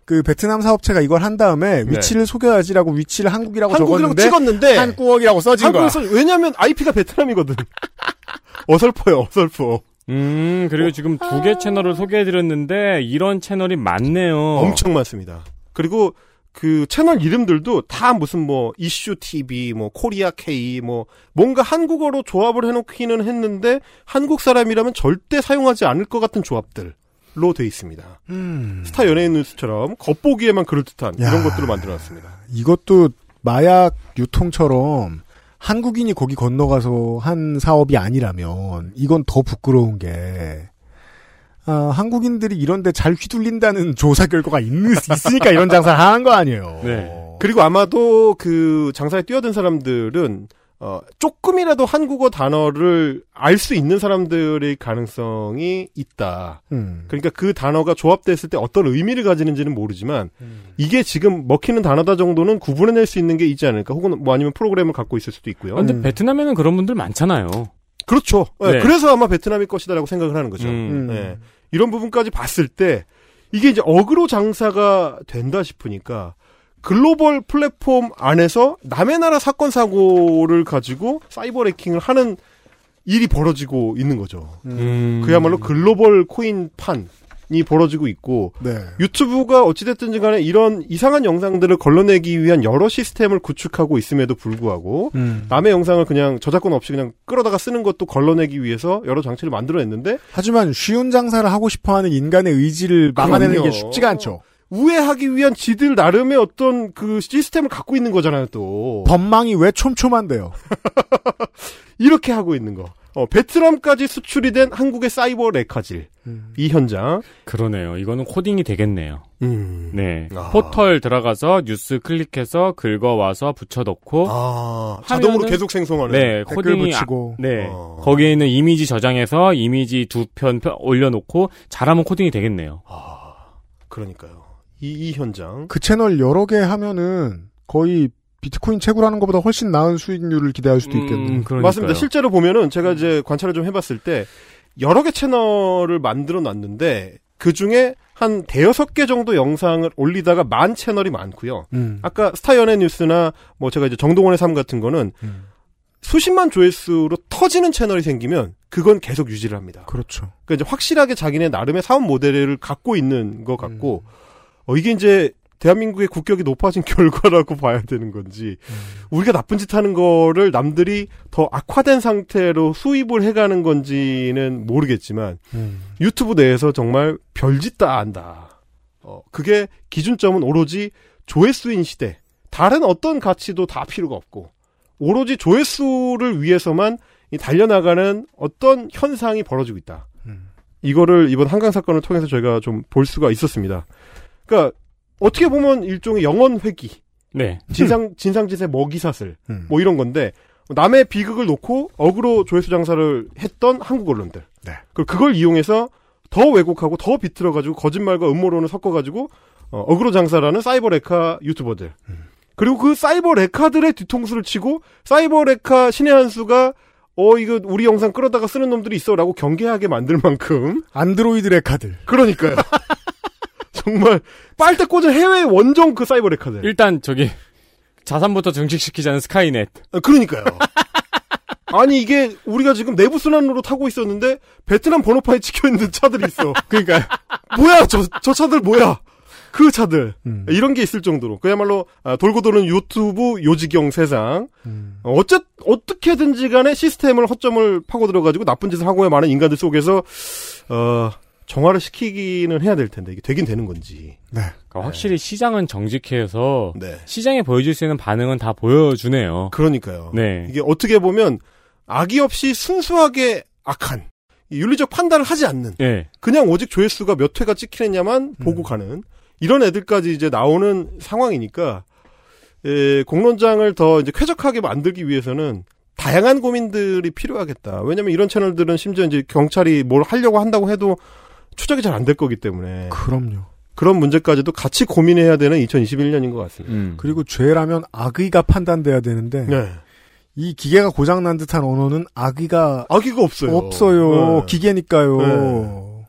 그 베트남 사업체가 이걸 한 다음에 위치를 속여야지라고 위치를 한국이라고 네. 한국이라고 적었는데 찍었는데 한국어라고 써진 거야. 왜냐하면 IP가 베트남이거든. 어설퍼요, 어설퍼. 음, 그리고 지금 두개 채널을 소개해드렸는데, 이런 채널이 많네요. 엄청 많습니다. 그리고 그 채널 이름들도 다 무슨 뭐 이슈 TV, 뭐 코리아 K, 뭐 뭔가 한국어로 조합을 해놓기는 했는데 한국 사람이라면 절대 사용하지 않을 것 같은 조합들 로 돼 있습니다. 음. 스타 연예인 뉴스처럼 겉보기에만 그럴듯한 야. 이런 것들을 만들어놨습니다. 이것도 마약 유통처럼 한국인이 거기 건너가서 한 사업이 아니라면 이건 더 부끄러운 게 아, 한국인들이 이런데 잘 휘둘린다는 조사 결과가 있, 있으니까 이런 장사를 하는 거 아니에요. 네. 그리고 아마도 그 장사에 뛰어든 사람들은 어, 조금이라도 한국어 단어를 알 수 있는 사람들의 가능성이 있다. 음. 그러니까 그 단어가 조합됐을 때 어떤 의미를 가지는지는 모르지만 음. 이게 지금 먹히는 단어다 정도는 구분해낼 수 있는 게 있지 않을까. 혹은 뭐 아니면 프로그램을 갖고 있을 수도 있고요. 아, 근데 베트남에는 그런 분들 많잖아요. 그렇죠. 네, 네. 그래서 아마 베트남의 것이다라고 생각을 하는 거죠. 음. 네. 이런 부분까지 봤을 때 이게 이제 어그로 장사가 된다 싶으니까 글로벌 플랫폼 안에서 남의 나라 사건 사고를 가지고 사이버 해킹을 하는 일이 벌어지고 있는 거죠. 음. 그야말로 글로벌 코인판 이 벌어지고 있고 네. 유튜브가 어찌됐든지 간에 이런 이상한 영상들을 걸러내기 위한 여러 시스템을 구축하고 있음에도 불구하고 음. 남의 영상을 그냥 저작권 없이 그냥 끌어다가 쓰는 것도 걸러내기 위해서 여러 장치를 만들어냈는데 하지만 쉬운 장사를 하고 싶어하는 인간의 의지를 막아내는 게 그럼요. 쉽지가 않죠. 우회하기 위한 지들 나름의 어떤 그 시스템을 갖고 있는 거잖아요, 또. 법망이 왜 촘촘한데요? 이렇게 하고 있는 거. 어, 베트남까지 수출이 된 한국의 사이버 레카질. 이 현장. 그러네요. 이거는 코딩이 되겠네요. 음. 네. 아. 포털 들어가서 뉴스 클릭해서 긁어와서 붙여넣고. 아, 자동으로 계속 생성하는. 네. 댓글 코딩이. 붙이고. 아, 네. 어. 거기에 있는 이미지 저장해서 이미지 두 편 올려놓고 잘하면 코딩이 되겠네요. 그러니까요. 이, 이 현장. 그 채널 여러 개 하면은 거의 비트코인 채굴하는 것보다 훨씬 나은 수익률을 기대할 수도 있겠네요. 맞습니다. 실제로 보면은 제가 이제 관찰을 좀 해봤을 때 여러 개 채널을 만들어 놨는데 그 중에 한 대여섯 개 정도 영상을 올리다가 만 채널이 많고요. 음. 아까 스타 연예 뉴스나 뭐 제가 이제 정동원의 삶 같은 거는 수십만 조회수로 터지는 채널이 생기면 그건 계속 유지를 합니다. 그렇죠. 그러니까 이제 확실하게 자기네 나름의 사업 모델을 갖고 있는 것 같고 어 이게 이제 대한민국의 국격이 높아진 결과라고 봐야 되는 건지 우리가 나쁜 짓 하는 거를 남들이 더 악화된 상태로 수입을 해가는 건지는 모르겠지만 음. 유튜브 내에서 정말 별짓 다 안다. 어 그게 기준점은 오로지 조회수인 시대. 다른 어떤 가치도 다 필요가 없고 오로지 조회수를 위해서만 이 달려나가는 어떤 현상이 벌어지고 있다. 이거를 이번 한강 사건을 통해서 저희가 좀 볼 수가 있었습니다. 그러니까 어떻게 보면 일종의 영원 회귀, 네. 진상 진상짓의 먹이사슬, 음. 뭐 이런 건데 남의 비극을 놓고 어그로 조회수 장사를 했던 한국 언론들. 네. 그걸 이용해서 더 왜곡하고 더 비틀어 가지고 거짓말과 음모론을 섞어 가지고 어, 어그로 장사라는 사이버 레카 유튜버들. 그리고 그 사이버 레카들의 뒤통수를 치고 사이버 레카 신의 한 수가 어 이거 우리 영상 끌어다가 쓰는 놈들이 있어라고 경계하게 만들 만큼 안드로이드 레카들. 그러니까요. 정말 빨대 꽂은 해외 원정 그 사이버 레카들. 일단 저기 자산부터 증식시키자는 스카이넷. 아, 그러니까요. 아니 이게 우리가 지금 내부 순환으로 타고 있었는데 베트남 번호판에 찍혀 있는 차들이 있어. 그러니까 뭐야 저 저 차들 뭐야? 그 차들 이런 게 있을 정도로 그야말로 아, 돌고 도는 유튜브 요지경 세상 어, 어째 어떻게든지 간에 시스템을 허점을 파고 들어가지고 나쁜 짓을 하고 야 많은 인간들 속에서 어 정화를 시키기는 해야 될 텐데 이게 되긴 되는 건지 네. 그러니까 확실히 시장은 정직해서 네. 시장에 보여줄 수 있는 반응은 다 보여주네요. 그러니까요. 네. 이게 어떻게 보면 악의 없이 순수하게 악한 이 윤리적 판단을 하지 않는 네. 그냥 오직 조회수가 몇 회가 찍히느냐만 보고 가는 이런 애들까지 이제 나오는 상황이니까 에, 공론장을 더 이제 쾌적하게 만들기 위해서는 다양한 고민들이 필요하겠다. 왜냐면 이런 채널들은 심지어 이제 경찰이 뭘 하려고 한다고 해도 추적이 잘 안 될 거기 때문에 그럼요. 그런 문제까지도 같이 고민해야 되는 2021년인 것 같습니다. 음. 그리고 죄라면 악의가 판단돼야 되는데 네. 이 기계가 고장 난 듯한 언어는 악의가 악의가 없어요. 없어요. 네. 기계니까요. 네.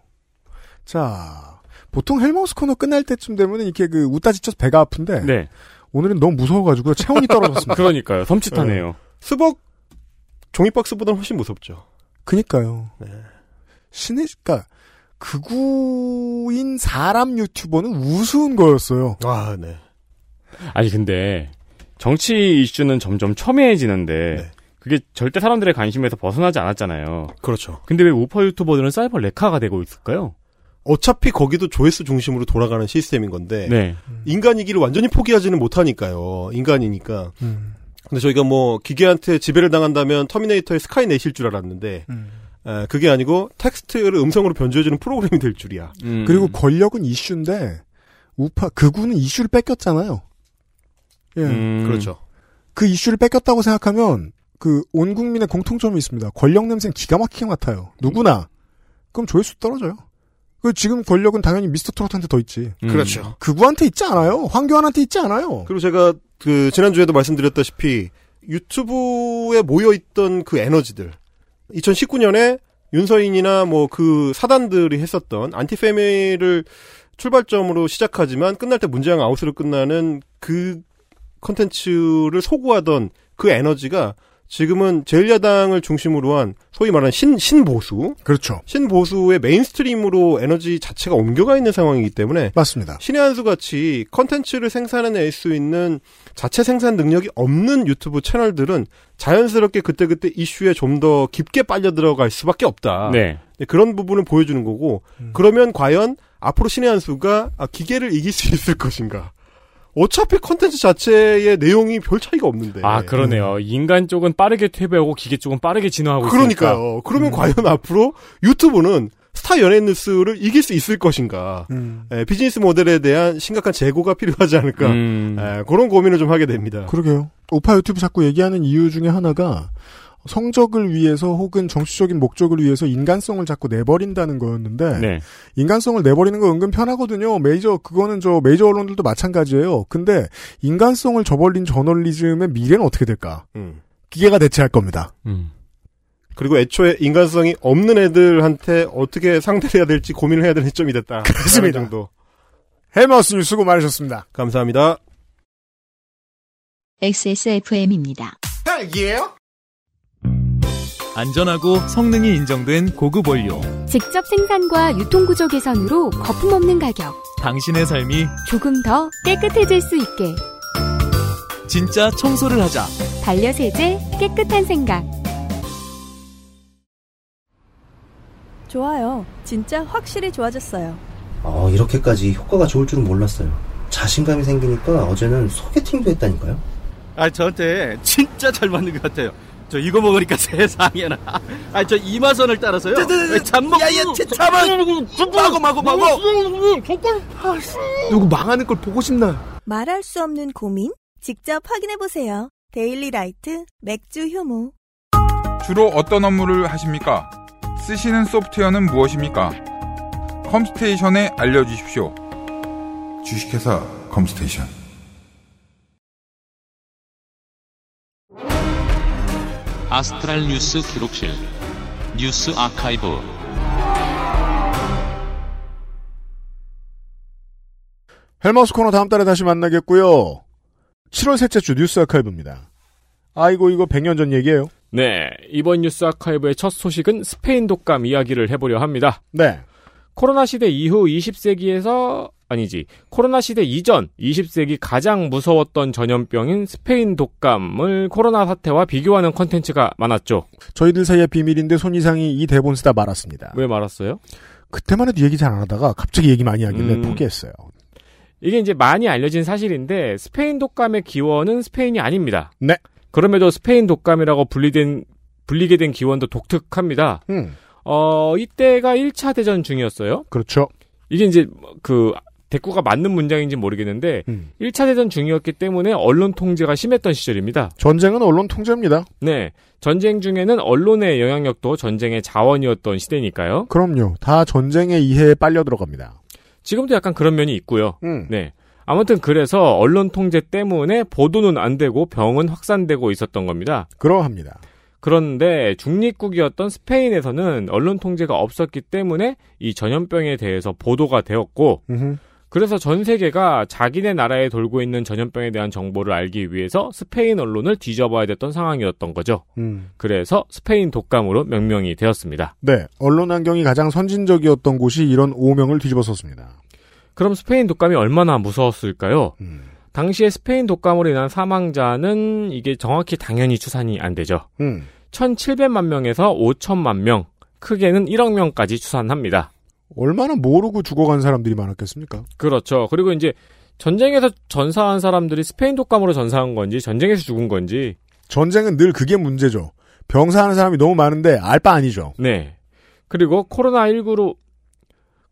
자, 보통 헬마우스 코너 끝날 때쯤 되면은 이렇게 그 웃다 지쳐서 배가 아픈데 네. 오늘은 너무 무서워가지고 체온이 떨어졌습니다. 그러니까요. 섬찟하네요. 스벅 종이박스보다는 훨씬 무섭죠. 그니까요. 네. 신의, 그니까, 극우인 사람 유튜버는 우스운 거였어요. 아, 네. 아니 근데 정치 이슈는 점점 첨예해지는데 네. 그게 절대 사람들의 관심에서 벗어나지 않았잖아요. 그렇죠. 근데 왜 우파 유튜버들은 사이버 레카가 되고 있을까요? 어차피 거기도 조회수 중심으로 돌아가는 시스템인 건데 네. 인간이기를 완전히 포기하지는 못하니까요. 인간이니까. 음. 근데 저희가 뭐 기계한테 지배를 당한다면 터미네이터의 스카이넷일 줄 알았는데 에, 그게 아니고 텍스트를 음성으로 변조해주는 프로그램이 될 줄이야. 음. 그리고 권력은 이슈인데 우파 극우는 이슈를 뺏겼잖아요. 예. 음. 그렇죠. 그 이슈를 뺏겼다고 생각하면 그 온 국민의 공통점이 있습니다. 권력 냄새는 기가 막히게 맡아요. 누구나. 그럼 조회수 떨어져요. 그 지금 권력은 당연히 미스터 트롯한테 더 있지. 음. 그렇죠. 극우한테 있지 않아요. 황교안한테 있지 않아요. 그리고 제가 그 지난주에도 말씀드렸다시피 유튜브에 모여있던 그 에너지들 2019년에 윤서인이나 뭐 그 사단들이 했었던 안티페미를 출발점으로 시작하지만 끝날 때 문재인 아웃으로 끝나는 그 컨텐츠를 소구하던 그 에너지가 지금은 제1야당을 중심으로 한 소위 말하는 신, 신보수. 그렇죠. 신보수의 mainstream으로 에너지 자체가 옮겨가 있는 상황이기 때문에 맞습니다. 신의 한수 같이 컨텐츠를 생산해낼 수 있는 자체 생산 능력이 없는 유튜브 채널들은 자연스럽게 그때그때 이슈에 좀 더 깊게 빨려 들어갈 수밖에 없다. 네. 네, 그런 부분을 보여주는 거고 그러면 과연 앞으로 신의 한 수가 아, 기계를 이길 수 있을 것인가? 어차피 컨텐츠 자체의 내용이 별 차이가 없는데. 아 그러네요. 인간 쪽은 빠르게 퇴보하고 기계 쪽은 빠르게 진화하고 그러니까요. 있으니까. 그러면 과연 앞으로 유튜브는 스타 연예인 뉴스를 이길 수 있을 것인가? 음. 에, 비즈니스 모델에 대한 심각한 재고가 필요하지 않을까? 음. 에, 그런 고민을 좀 하게 됩니다. 그러게요. 우파 유튜브 자꾸 얘기하는 이유 중에 하나가 성적을 위해서 혹은 정치적인 목적을 위해서 인간성을 자꾸 내버린다는 거였는데 네. 인간성을 내버리는 거 은근 편하거든요. 메이저 그거는 저 메이저 언론들도 마찬가지예요. 근데 인간성을 저버린 저널리즘의 미래는 어떻게 될까? 음. 기계가 대체할 겁니다. 음. 그리고 애초에 인간성이 없는 애들한테 어떻게 상대를 해야 될지 고민을 해야 되는 시점이 됐다. 그렇습니다. 정도. 헬마우스 뉴스 수고 많으셨습니다. 감사합니다. XSFM입니다. 헬기예요? 안전하고 성능이 인정된 고급 원료. 직접 생산과 유통구조 개선으로 거품 없는 가격. 당신의 삶이 조금 더 깨끗해질 수 있게. 진짜 청소를 하자. 반려세제 깨끗한 생각. 좋아요. 진짜 확실히 좋아졌어요. 어, 이렇게까지 효과가 좋을 줄은 몰랐어요. 자신감이 생기니까 어제는 소개팅도 했다니까요. 아, 저한테 진짜 잘 맞는 것 같아요. 저 이거 먹으니까 세상에나. 아, 저 이마선을 따라서요. 잠먹. 야야, 잠만. 마고 마고 마고. 누구 망하는 걸 보고 싶나? 말할 수 없는 고민? 직접 확인해 보세요. 데일리 라이트 맥주 효모. 주로 어떤 업무를 하십니까? 쓰시는 소프트웨어는 무엇입니까? 컴스테이션에 알려주십시오. 주식회사 컴스테이션. 아스트랄 뉴스 기록실 뉴스 아카이브 헬마우스 코너 다음 달에 다시 만나겠고요. 7월 셋째 주 뉴스 아카이브입니다. 아이고 이거 100년 전 얘기예요. 네, 이번 뉴스 아카이브의 첫 소식은 스페인 독감 이야기를 해보려 합니다. 네. 코로나 시대 이후 20세기에서 아니지 코로나 시대 이전 20세기 가장 무서웠던 전염병인 스페인 독감을 코로나 사태와 비교하는 컨텐츠가 많았죠. 저희들 사이의 비밀인데 손 이상이 이 대본 쓰다 말았습니다. 왜 말았어요? 그때만 해도 얘기 잘 안 하다가 갑자기 얘기 많이 하길래 음. 포기했어요. 이게 이제 많이 알려진 사실인데 스페인 독감의 기원은 스페인이 아닙니다. 네. 그럼에도 스페인 독감이라고 불리게 된 불리게 된 기원도 독특합니다. 음. 어, 이때가 1차 대전 중이었어요. 그렇죠. 이게 이제 그 대꾸가 맞는 문장인지 모르겠는데 음. 1차 대전 중이었기 때문에 언론 통제가 심했던 시절입니다. 전쟁은 언론 통제입니다. 네. 전쟁 중에는 언론의 영향력도 전쟁의 자원이었던 시대니까요. 그럼요. 다 전쟁의 이해에 빨려 들어갑니다. 지금도 약간 그런 면이 있고요. 음. 네. 아무튼 그래서 언론 통제 때문에 보도는 안 되고 병은 확산되고 있었던 겁니다. 그러합니다. 그런데 중립국이었던 스페인에서는 언론 통제가 없었기 때문에 이 전염병에 대해서 보도가 되었고 음흠. 그래서 전 세계가 자기네 나라에 돌고 있는 전염병에 대한 정보를 알기 위해서 스페인 언론을 뒤져봐야 됐던 상황이었던 거죠. 음. 그래서 스페인 독감으로 명명이 되었습니다. 네. 언론 환경이 가장 선진적이었던 곳이 이런 오명을 뒤집어섰습니다. 그럼 스페인 독감이 얼마나 무서웠을까요? 당시에 스페인 독감으로 인한 사망자는 이게 정확히 당연히 추산이 안 되죠. 음. 1,700만 명에서 5천만 명, 크게는 1억 명까지 추산합니다. 얼마나 모르고 죽어간 사람들이 많았겠습니까? 그렇죠. 그리고 이제 전쟁에서 전사한 사람들이 스페인 독감으로 전사한 건지 전쟁에서 죽은 건지 전쟁은 늘 그게 문제죠. 병사하는 사람이 너무 많은데 알 바 아니죠. 네. 그리고 코로나19로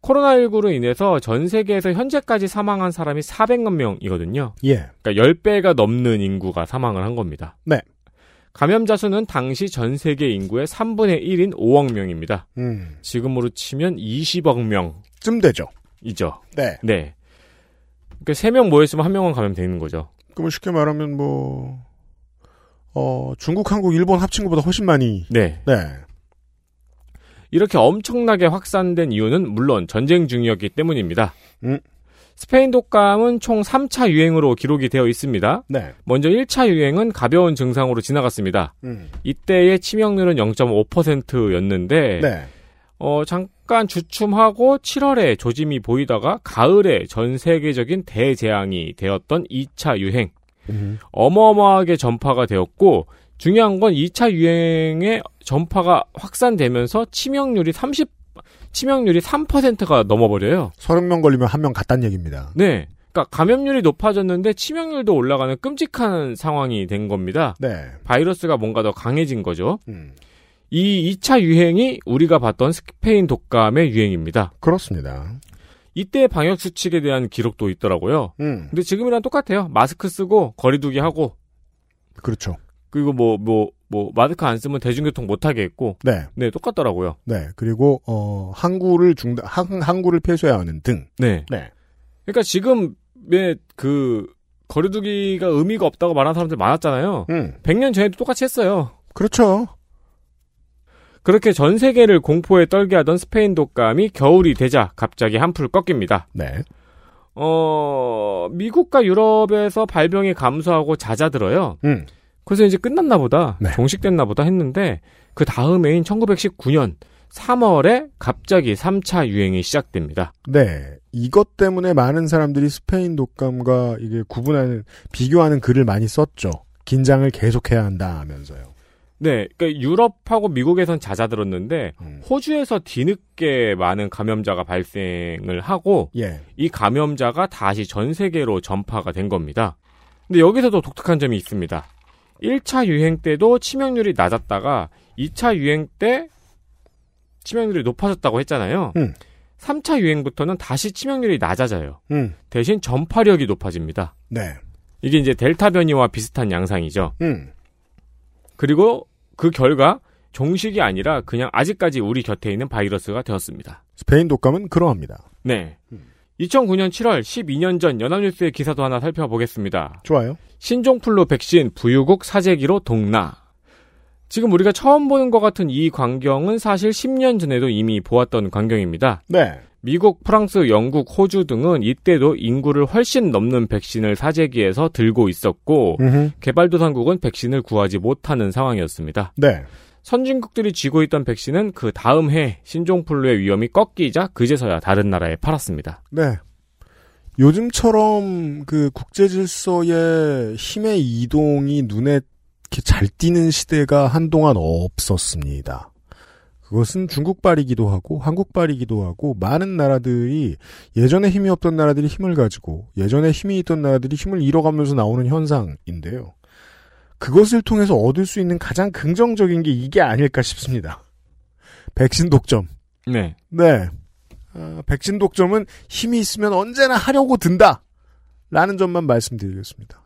코로나19로 인해서 전 세계에서 현재까지 사망한 사람이 400만 명이거든요. 예. 그러니까 10배가 넘는 인구가 사망을 한 겁니다. 네. 감염자 수는 당시 전 세계 인구의 3분의 1인 5억 명입니다. 음. 지금으로 치면 20억 명. 쯤 되죠. 이죠. 네. 네. 그러니까 3명 모였으면 한 명은 감염되는 거죠. 그러면 쉽게 말하면 뭐, 어, 중국, 한국, 일본 합친 것보다 훨씬 많이. 네. 네. 이렇게 엄청나게 확산된 이유는 물론 전쟁 중이었기 때문입니다. 음. 스페인 독감은 총 3차 유행으로 기록이 되어 있습니다. 네. 먼저 1차 유행은 가벼운 증상으로 지나갔습니다. 음. 이때의 치명률은 0.5%였는데 네. 어, 잠깐 주춤하고 7월에 조짐이 보이다가 가을에 전 세계적인 대재앙이 되었던 2차 유행. 음. 어마어마하게 전파가 되었고 중요한 건 2차 유행의 전파가 확산되면서 치명률이 30 치명률이 3%가 넘어버려요. 30명 걸리면 한 명 갔단 얘기입니다. 네. 그러니까 감염률이 높아졌는데 치명률도 올라가는 끔찍한 상황이 된 겁니다. 네. 바이러스가 뭔가 더 강해진 거죠. 음. 이 2차 유행이 우리가 봤던 스페인 독감의 유행입니다. 그렇습니다. 이때 방역 수칙에 대한 기록도 있더라고요. 음. 근데 지금이랑 똑같아요. 마스크 쓰고 거리두기 하고 그렇죠. 그리고 뭐뭐 뭐 마스크 안 쓰면 대중교통 못 타게 했고 네. 네, 똑같더라고요. 네. 그리고, 어, 항구를 중단, 항, 항구를 폐쇄해야 하는 등. 네. 네. 그러니까 지금의 그 거리두기가 의미가 없다고 말하는 사람들 많았잖아요. 음. 100년 전에도 똑같이 했어요. 그렇죠. 그렇게 전 세계를 공포에 떨게 하던 스페인 독감이 겨울이 되자 갑자기 한풀 꺾입니다. 네. 어, 미국과 유럽에서 발병이 감소하고 잦아들어요. 음. 그래서 이제 끝났나 보다. 네. 종식됐나 보다 했는데 그 다음해인 1919년 3월에 갑자기 3차 유행이 시작됩니다. 네. 이것 때문에 많은 사람들이 스페인 독감과 이게 구분하는, 비교하는 글을 많이 썼죠. 긴장을 계속해야 한다 하면서요. 네, 그러니까 유럽하고 미국에선 잦아 들었는데 음. 호주에서 뒤늦게 많은 감염자가 발생을 하고 예. 이 감염자가 다시 전 세계로 전파가 된 겁니다. 근데 여기서도 독특한 점이 있습니다. 1차 유행 때도 치명률이 낮았다가 2차 유행 때 치명률이 높아졌다고 했잖아요. 음. 3차 유행부터는 다시 치명률이 낮아져요. 음. 대신 전파력이 높아집니다. 네. 이게 이제 델타 변이와 비슷한 양상이죠. 음. 그리고 그 결과 종식이 아니라 그냥 아직까지 우리 곁에 있는 바이러스가 되었습니다. 스페인 독감은 그러합니다. 네. 2009년 7월 12년 전 연합뉴스의 기사도 하나 살펴보겠습니다. 좋아요. 신종플루 백신 부유국 사재기로 동나. 지금 우리가 처음 보는 것 같은 이 광경은 사실 10년 전에도 이미 보았던 광경입니다. 네. 미국, 프랑스, 영국, 호주 등은 이때도 인구를 훨씬 넘는 백신을 사재기에서 들고 있었고 음흠. 개발도상국은 백신을 구하지 못하는 상황이었습니다. 네. 선진국들이 쥐고 있던 백신은 그 다음 해 신종플루의 위험이 꺾이자 그제서야 다른 나라에 팔았습니다. 네. 요즘처럼 그 국제 질서의 힘의 이동이 눈에 이렇게 잘 띄는 시대가 한동안 없었습니다. 그것은 중국발이기도 하고 한국발이기도 하고 많은 나라들이 예전에 힘이 없던 나라들이 힘을 가지고 예전에 힘이 있던 나라들이 힘을 잃어가면서 나오는 현상인데요. 그것을 통해서 얻을 수 있는 가장 긍정적인 게 이게 아닐까 싶습니다. 백신 독점. 네. 네. 아, 백신 독점은 힘이 있으면 언제나 하려고 든다. 라는 점만 말씀드리겠습니다.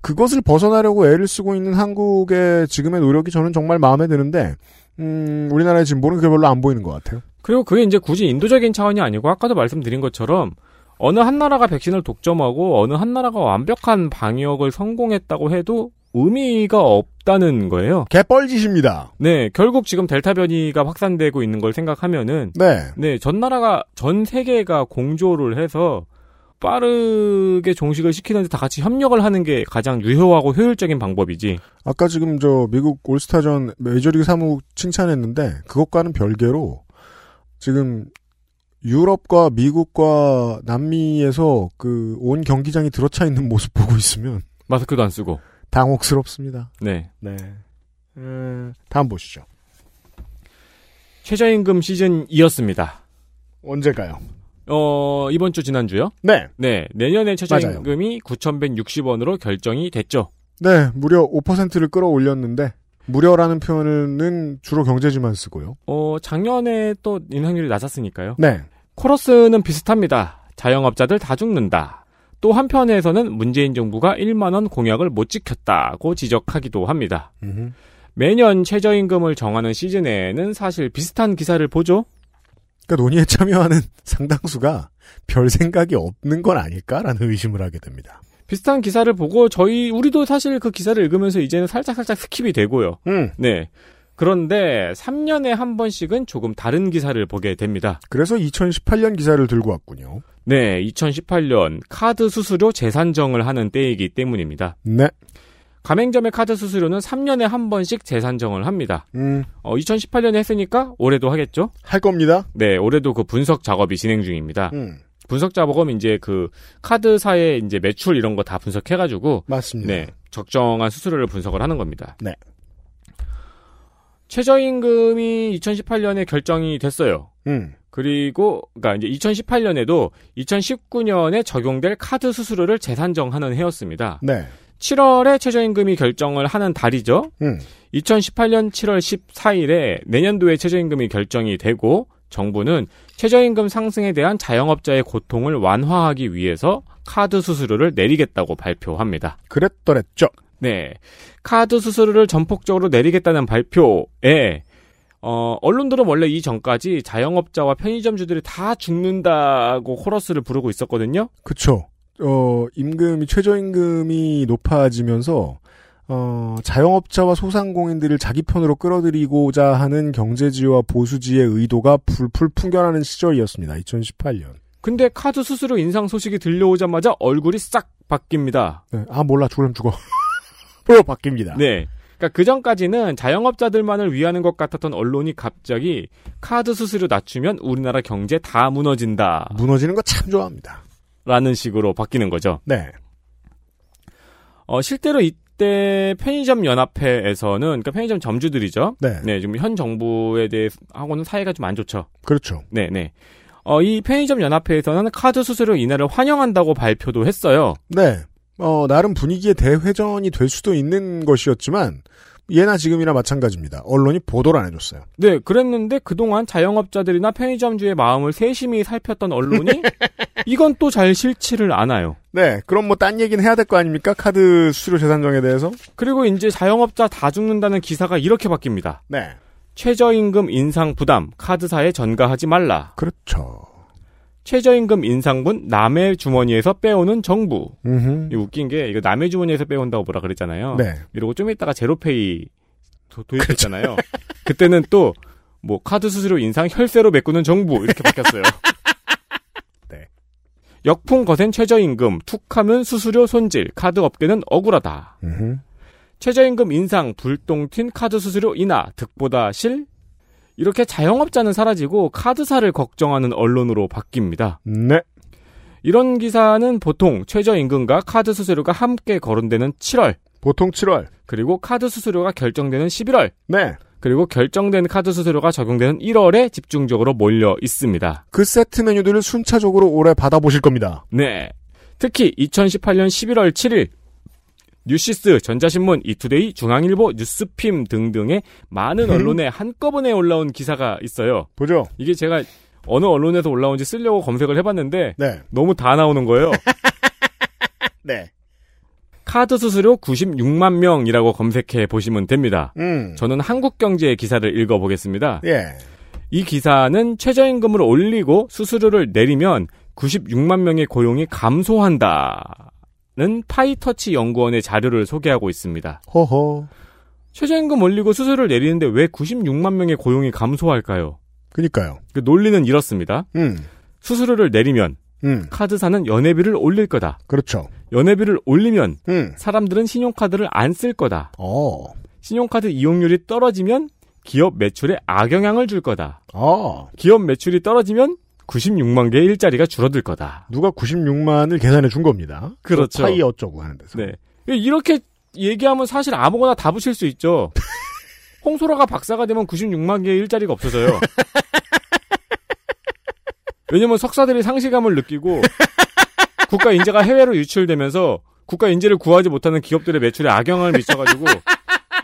그, 것을 벗어나려고 애를 쓰고 있는 한국의 지금의 노력이 저는 정말 마음에 드는데, 음, 우리나라의 진보는 그게 별로 안 보이는 것 같아요. 그리고 그게 이제 굳이 인도적인 차원이 아니고 아까도 말씀드린 것처럼 어느 한 나라가 백신을 독점하고 어느 한 나라가 완벽한 방역을 성공했다고 해도 의미가 없다는 거예요. 개뻘짓입니다. 네, 결국 지금 델타 변이가 확산되고 있는 걸 생각하면은 네. 네, 전 나라가 전 세계가 공조를 해서 빠르게 종식을 시키는데 다 같이 협력을 하는 게 가장 유효하고 효율적인 방법이지. 아까 지금 저 미국 올스타전 메이저리그 사무 칭찬했는데 그것과는 별개로 지금 유럽과 미국과 남미에서 그 온 경기장이 들어차 있는 모습 보고 있으면 마스크도 안 쓰고 당혹스럽습니다. 네. 네. 음, 다음 보시죠. 최저임금 시즌이었습니다. 언제가요? 어, 이번 주 지난주요? 네. 네. 내년에 최저임금이 9,160원으로 결정이 됐죠. 네, 무려 5%를 끌어올렸는데 무료라는 표현은 주로 경제지만 쓰고요. 어, 작년에 또 인상률이 낮았으니까요. 네. 코러스는 비슷합니다. 자영업자들 다 죽는다. 또 한편에서는 문재인 정부가 1만원 공약을 못 지켰다고 지적하기도 합니다. 매년 최저임금을 정하는 시즌에는 사실 비슷한 기사를 보죠. 그러니까 논의에 참여하는 상당수가 별 생각이 없는 건 아닐까라는 의심을 하게 됩니다. 비슷한 기사를 보고 저희 우리도 사실 그 기사를 읽으면서 이제는 살짝 살짝 skip이 되고요. 음. 네. 그런데 3년에 한 번씩은 조금 다른 기사를 보게 됩니다. 그래서 2018년 기사를 들고 왔군요. 네, 2018년 카드 수수료 재산정을 하는 때이기 때문입니다. 네. 가맹점의 카드 수수료는 3년에 한 번씩 재산정을 합니다. 음, 어, 2018년에 했으니까 올해도 하겠죠? 할 겁니다. 네, 올해도 그 분석 작업이 진행 중입니다. 음. 분석 작업은 이제 그 카드사의 이제 매출 이런 거 다 분석해가지고 맞습니다. 네, 적정한 수수료를 분석을 하는 겁니다. 네. 최저임금이 2018년에 결정이 됐어요. 음. 그리고 그러니까 이제 2018년에도 2019년에 적용될 카드 수수료를 재산정하는 해였습니다. 네. 7월에 최저임금이 결정을 하는 달이죠. 음. 2018년 7월 14일에 내년도에 최저임금이 결정이 되고 정부는 최저임금 상승에 대한 자영업자의 고통을 완화하기 위해서 카드 수수료를 내리겠다고 발표합니다. 그랬더랬죠. 네. 카드 수수료를 전폭적으로 내리겠다는 발표에 어, 언론들은 원래 이 전까지 자영업자와 편의점주들이 다 죽는다고 코러스를 부르고 있었거든요. 그쵸. 어, 임금이, 최저임금이 높아지면서, 어, 자영업자와 소상공인들을 자기 편으로 끌어들이고자 하는 경제지와 보수지의 의도가 풀풀 풍겨나는 시절이었습니다. 2018년. 근데 카드 수수료 인상 소식이 들려오자마자 얼굴이 싹 바뀝니다. 네. 아, 몰라. 죽으면 죽어. 로 바뀝니다. 네. 그러니까 그 전까지는 자영업자들만을 위하는 것 같았던 언론이 갑자기 카드 수수료 낮추면 우리나라 경제 다 무너진다. 무너지는 거 참 좋아합니다. 라는 식으로 바뀌는 거죠. 네. 어, 실제로 이때 편의점 연합회에서는 그러니까 편의점 점주들이죠. 네. 지금 현 정부에 대해 하고는 사이가 좀 안 좋죠. 그렇죠. 네, 네. 어, 이 편의점 연합회에서는 카드 수수료 인하를 환영한다고 발표도 했어요. 네. 어, 나름 분위기의 대회전이 될 수도 있는 것이었지만, 예나 지금이나 마찬가지입니다. 언론이 보도를 안 해줬어요. 네, 그랬는데 그동안 자영업자들이나 편의점주의 마음을 세심히 살폈던 언론이 이건 또 잘 실치를 않아요. 네. 그럼 뭐 딴 얘기는 해야 될 거 아닙니까? 카드 수수료 재산정에 대해서? 그리고 이제 자영업자 다 죽는다는 기사가 이렇게 바뀝니다. 네. 최저임금 인상 부담 카드사에 전가하지 말라. 그렇죠. 최저임금 인상분 남의 주머니에서 빼오는 정부. 음흠. 이 웃긴 게 이거 남의 주머니에서 빼온다고 뭐라 그랬잖아요. 네. 이러고 좀 이따가 제로페이 도, 도입했잖아요. 그때는 또 뭐 카드 수수료 인상 혈세로 메꾸는 정부 이렇게 바뀌었어요. 네. 역풍 거센 최저임금 툭하면 수수료 손질 카드 업계는 억울하다. 음흠. 최저임금 인상 불똥 튄 카드 수수료 인하 득보다 실 이렇게 자영업자는 사라지고 카드사를 걱정하는 언론으로 바뀝니다. 네. 이런 기사는 보통 최저임금과 카드 수수료가 함께 거론되는 7월. 보통 7월. 그리고 카드 수수료가 결정되는 11월. 네. 그리고 결정된 카드 수수료가 적용되는 1월에 집중적으로 몰려 있습니다. 그 세트 메뉴들을 순차적으로 올해 받아보실 겁니다. 네. 특히 2018년 11월 7일 뉴시스, 전자신문, 이투데이, 중앙일보, 뉴스핌 등등의 많은 언론에 한꺼번에 올라온 기사가 있어요. 보죠. 이게 제가 어느 언론에서 올라온지 쓰려고 검색을 해봤는데 네. 너무 다 나오는 거예요. 네. 카드 수수료 96만 명이라고 검색해 보시면 됩니다. 음. 저는 한국경제의 기사를 읽어보겠습니다. 예. 이 기사는 최저임금을 올리고 수수료를 내리면 96만 명의 고용이 감소한다 는 파이터치 연구원의 자료를 소개하고 있습니다. 허허. 최저임금 올리고 수수료를 내리는데 왜 96만 명의 고용이 감소할까요? 그니까요. 그 논리는 이렇습니다. 음. 수수료를 내리면 음. 카드사는 연회비를 올릴 거다. 그렇죠. 연회비를 올리면 음. 사람들은 신용카드를 안 쓸 거다. 어. 신용카드 이용률이 떨어지면 기업 매출에 악영향을 줄 거다. 어. 기업 매출이 떨어지면 96만 개의 일자리가 줄어들 거다. 누가 96만을 계산해 준 겁니다. 그렇죠. 파이 어쩌고 하는 데서. 네. 이렇게 얘기하면 사실 아무거나 다 붙일 수 있죠. 홍소라가 박사가 되면 96만 개의 일자리가 없어져요. 왜냐면 석사들이 상실감을 느끼고 국가 인재가 해외로 유출되면서 국가 인재를 구하지 못하는 기업들의 매출에 악영향을 미쳐가지고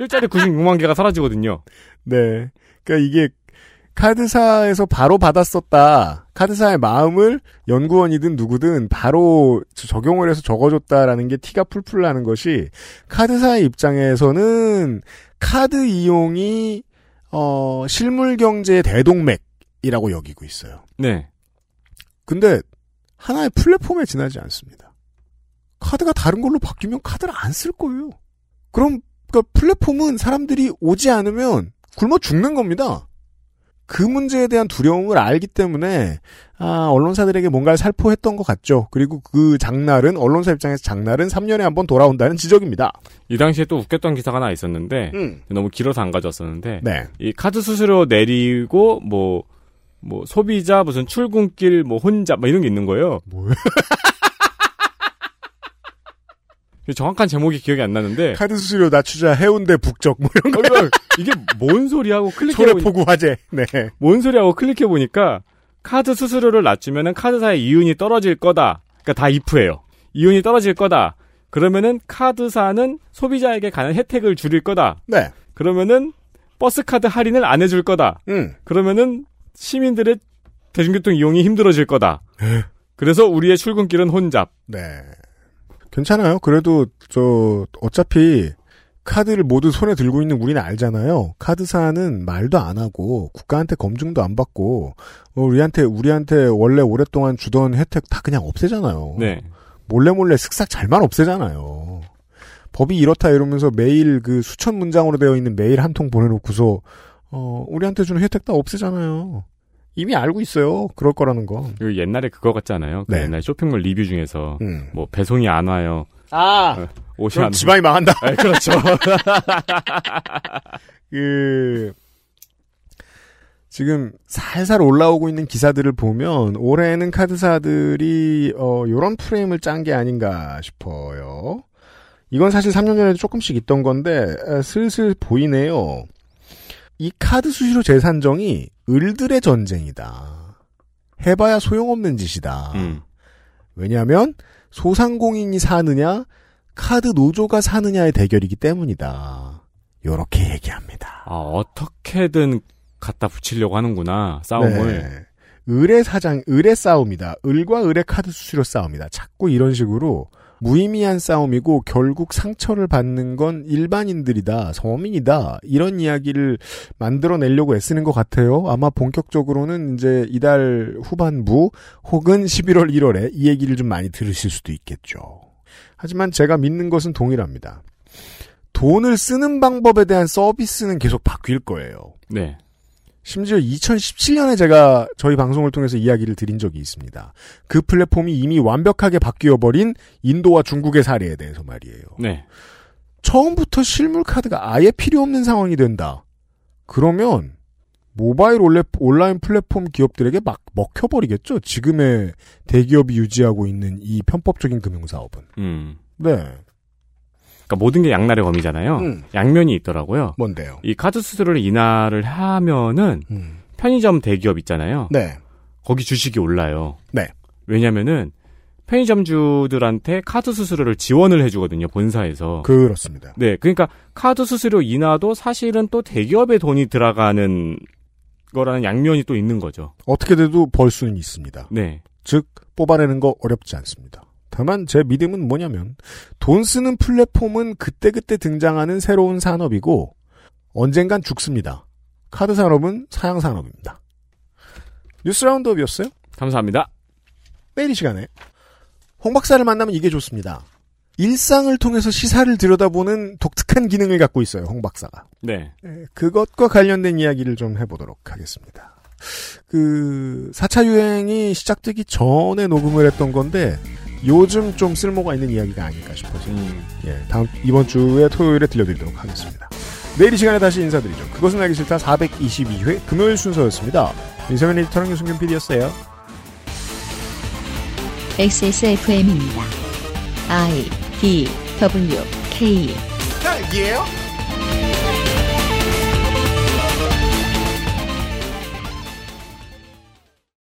일자리 96만 개가 사라지거든요. 네. 그러니까 이게 카드사에서 바로 받았었다. 카드사의 마음을 연구원이든 누구든 바로 적용을 해서 적어줬다라는 게 티가 풀풀 나는 것이 카드사의 입장에서는 카드 이용이 어 실물 경제의 대동맥이라고 여기고 있어요. 네. 근데 하나의 플랫폼에 지나지 않습니다. 카드가 다른 걸로 바뀌면 카드를 안 쓸 거예요. 그럼 그러니까 플랫폼은 사람들이 오지 않으면 굶어 죽는 겁니다. 그 문제에 대한 두려움을 알기 때문에 아, 언론사들에게 뭔가를 살포했던 것 같죠. 그리고 그 장날은 언론사 입장에서 장날은 3년에 한 번 돌아온다는 지적입니다. 이 당시에 또 웃겼던 기사가 하나 있었는데 음. 너무 길어서 안 가져왔었는데 네. 이 카드 수수료 내리고 뭐뭐 소비자 무슨 출근길 뭐 혼자 뭐 이런 게 있는 거예요. 뭐야? 정확한 제목이 기억이 안 나는데 카드 수수료 낮추자 해운대 북적 뭐 이런 거 이게 뭔 소리하고 클릭해 소래포구 화재. 네. 뭔 소리하고 클릭해 보니까 카드 수수료를 낮추면은 카드사의 이윤이 떨어질 거다. 그러니까 다 if예요. 이윤이 떨어질 거다. 그러면은 카드사는 소비자에게 가는 혜택을 줄일 거다. 네. 그러면은 버스 카드 할인을 안 해줄 거다. 음. 그러면은 시민들의 대중교통 이용이 힘들어질 거다. 그래서 우리의 출근길은 혼잡. 네. 괜찮아요. 그래도 저 어차피 카드를 모두 손에 들고 있는 우리는 알잖아요. 카드사는 말도 안 하고 국가한테 검증도 안 받고 어, 우리한테 우리한테 원래 오랫동안 주던 혜택 다 그냥 없애잖아요. 네. 몰래 몰래 슥싹 잘만 없애잖아요. 법이 이렇다 이러면서 매일 그 수천 문장으로 되어 있는 메일 한 통 보내놓고서 어 우리한테 주는 혜택 다 없애잖아요. 이미 알고 있어요. 그럴 거라는 거. 그 옛날에 그거 같잖아요. 그 네. 옛날 쇼핑몰 리뷰 중에서 음. 뭐 배송이 안 와요. 아, 어, 옷이 안 집안이 망한다. 네, 그렇죠. 그 지금 살살 올라오고 있는 기사들을 보면 올해는 카드사들이 어 요런 프레임을 짠 게 아닌가 싶어요. 이건 사실 3년 전에도 조금씩 있던 건데 에, 슬슬 보이네요. 이 카드 수수료 재산정이 을들의 전쟁이다. 해봐야 소용없는 짓이다. 음. 왜냐하면 소상공인이 사느냐 카드 노조가 사느냐의 대결이기 때문이다. 요렇게 얘기합니다. 아, 어떻게든 갖다 붙이려고 하는구나, 싸움을. 네. 을의 사장, 을의 싸움이다. 을과 을의 카드 수수료 싸움이다. 자꾸 이런 식으로 무의미한 싸움이고 결국 상처를 받는 건 일반인들이다. 서민이다. 이런 이야기를 만들어내려고 애쓰는 것 같아요. 아마 본격적으로는 이제 이달 후반부 혹은 11월 1월에 이 얘기를 좀 많이 들으실 수도 있겠죠. 하지만 제가 믿는 것은 동일합니다. 돈을 쓰는 방법에 대한 서비스는 계속 바뀔 거예요. 네. 심지어 2017년에 제가 저희 방송을 통해서 이야기를 드린 적이 있습니다. 그 플랫폼이 이미 완벽하게 바뀌어버린 인도와 중국의 사례에 대해서 말이에요. 네. 처음부터 실물 카드가 아예 필요 없는 상황이 된다. 그러면 모바일 온라인 플랫폼 기업들에게 막 먹혀버리겠죠. 지금의 대기업이 유지하고 있는 이 편법적인 금융사업은. 음. 네. 그러니까 모든 게 양날의 검이잖아요. 음. 양면이 있더라고요. 뭔데요? 이 카드 수수료를 인하를 하면은 편의점 대기업 있잖아요. 네. 거기 주식이 올라요. 네. 왜냐면은 편의점주들한테 카드 수수료를 지원을 해주거든요. 본사에서. 그렇습니다. 네. 그러니까 카드 수수료 인하도 사실은 또 대기업의 돈이 들어가는 거라는 양면이 또 있는 거죠. 어떻게 돼도 벌 수는 있습니다. 네. 즉, 뽑아내는 거 어렵지 않습니다. 다만 제 믿음은 뭐냐면, 돈 쓰는 플랫폼은 그때그때 등장하는 새로운 산업이고, 언젠간 죽습니다. 카드 산업은 사양 산업입니다. 뉴스 라운드업이었어요? 감사합니다. 내일 이 시간에 홍 박사를 만나면 이게 좋습니다. 일상을 통해서 시사를 들여다보는 독특한 기능을 갖고 있어요, 홍 박사가. 네. 그것과 관련된 이야기를 좀 해보도록 하겠습니다. 그 4차 유행이 시작되기 전에 녹음을 했던 건데 요즘 좀 쓸모가 있는 이야기가 아닐까 싶어서 예, 다음 이번 주에 토요일에 들려드리도록 하겠습니다. 내일 이 시간에 다시 인사드리죠. 그것은 알기 싫다 422회 금요일 순서였습니다. 윤세민 에디터랑 유승균 PD였어요. XSFM입니다. I D W K 딸기예요?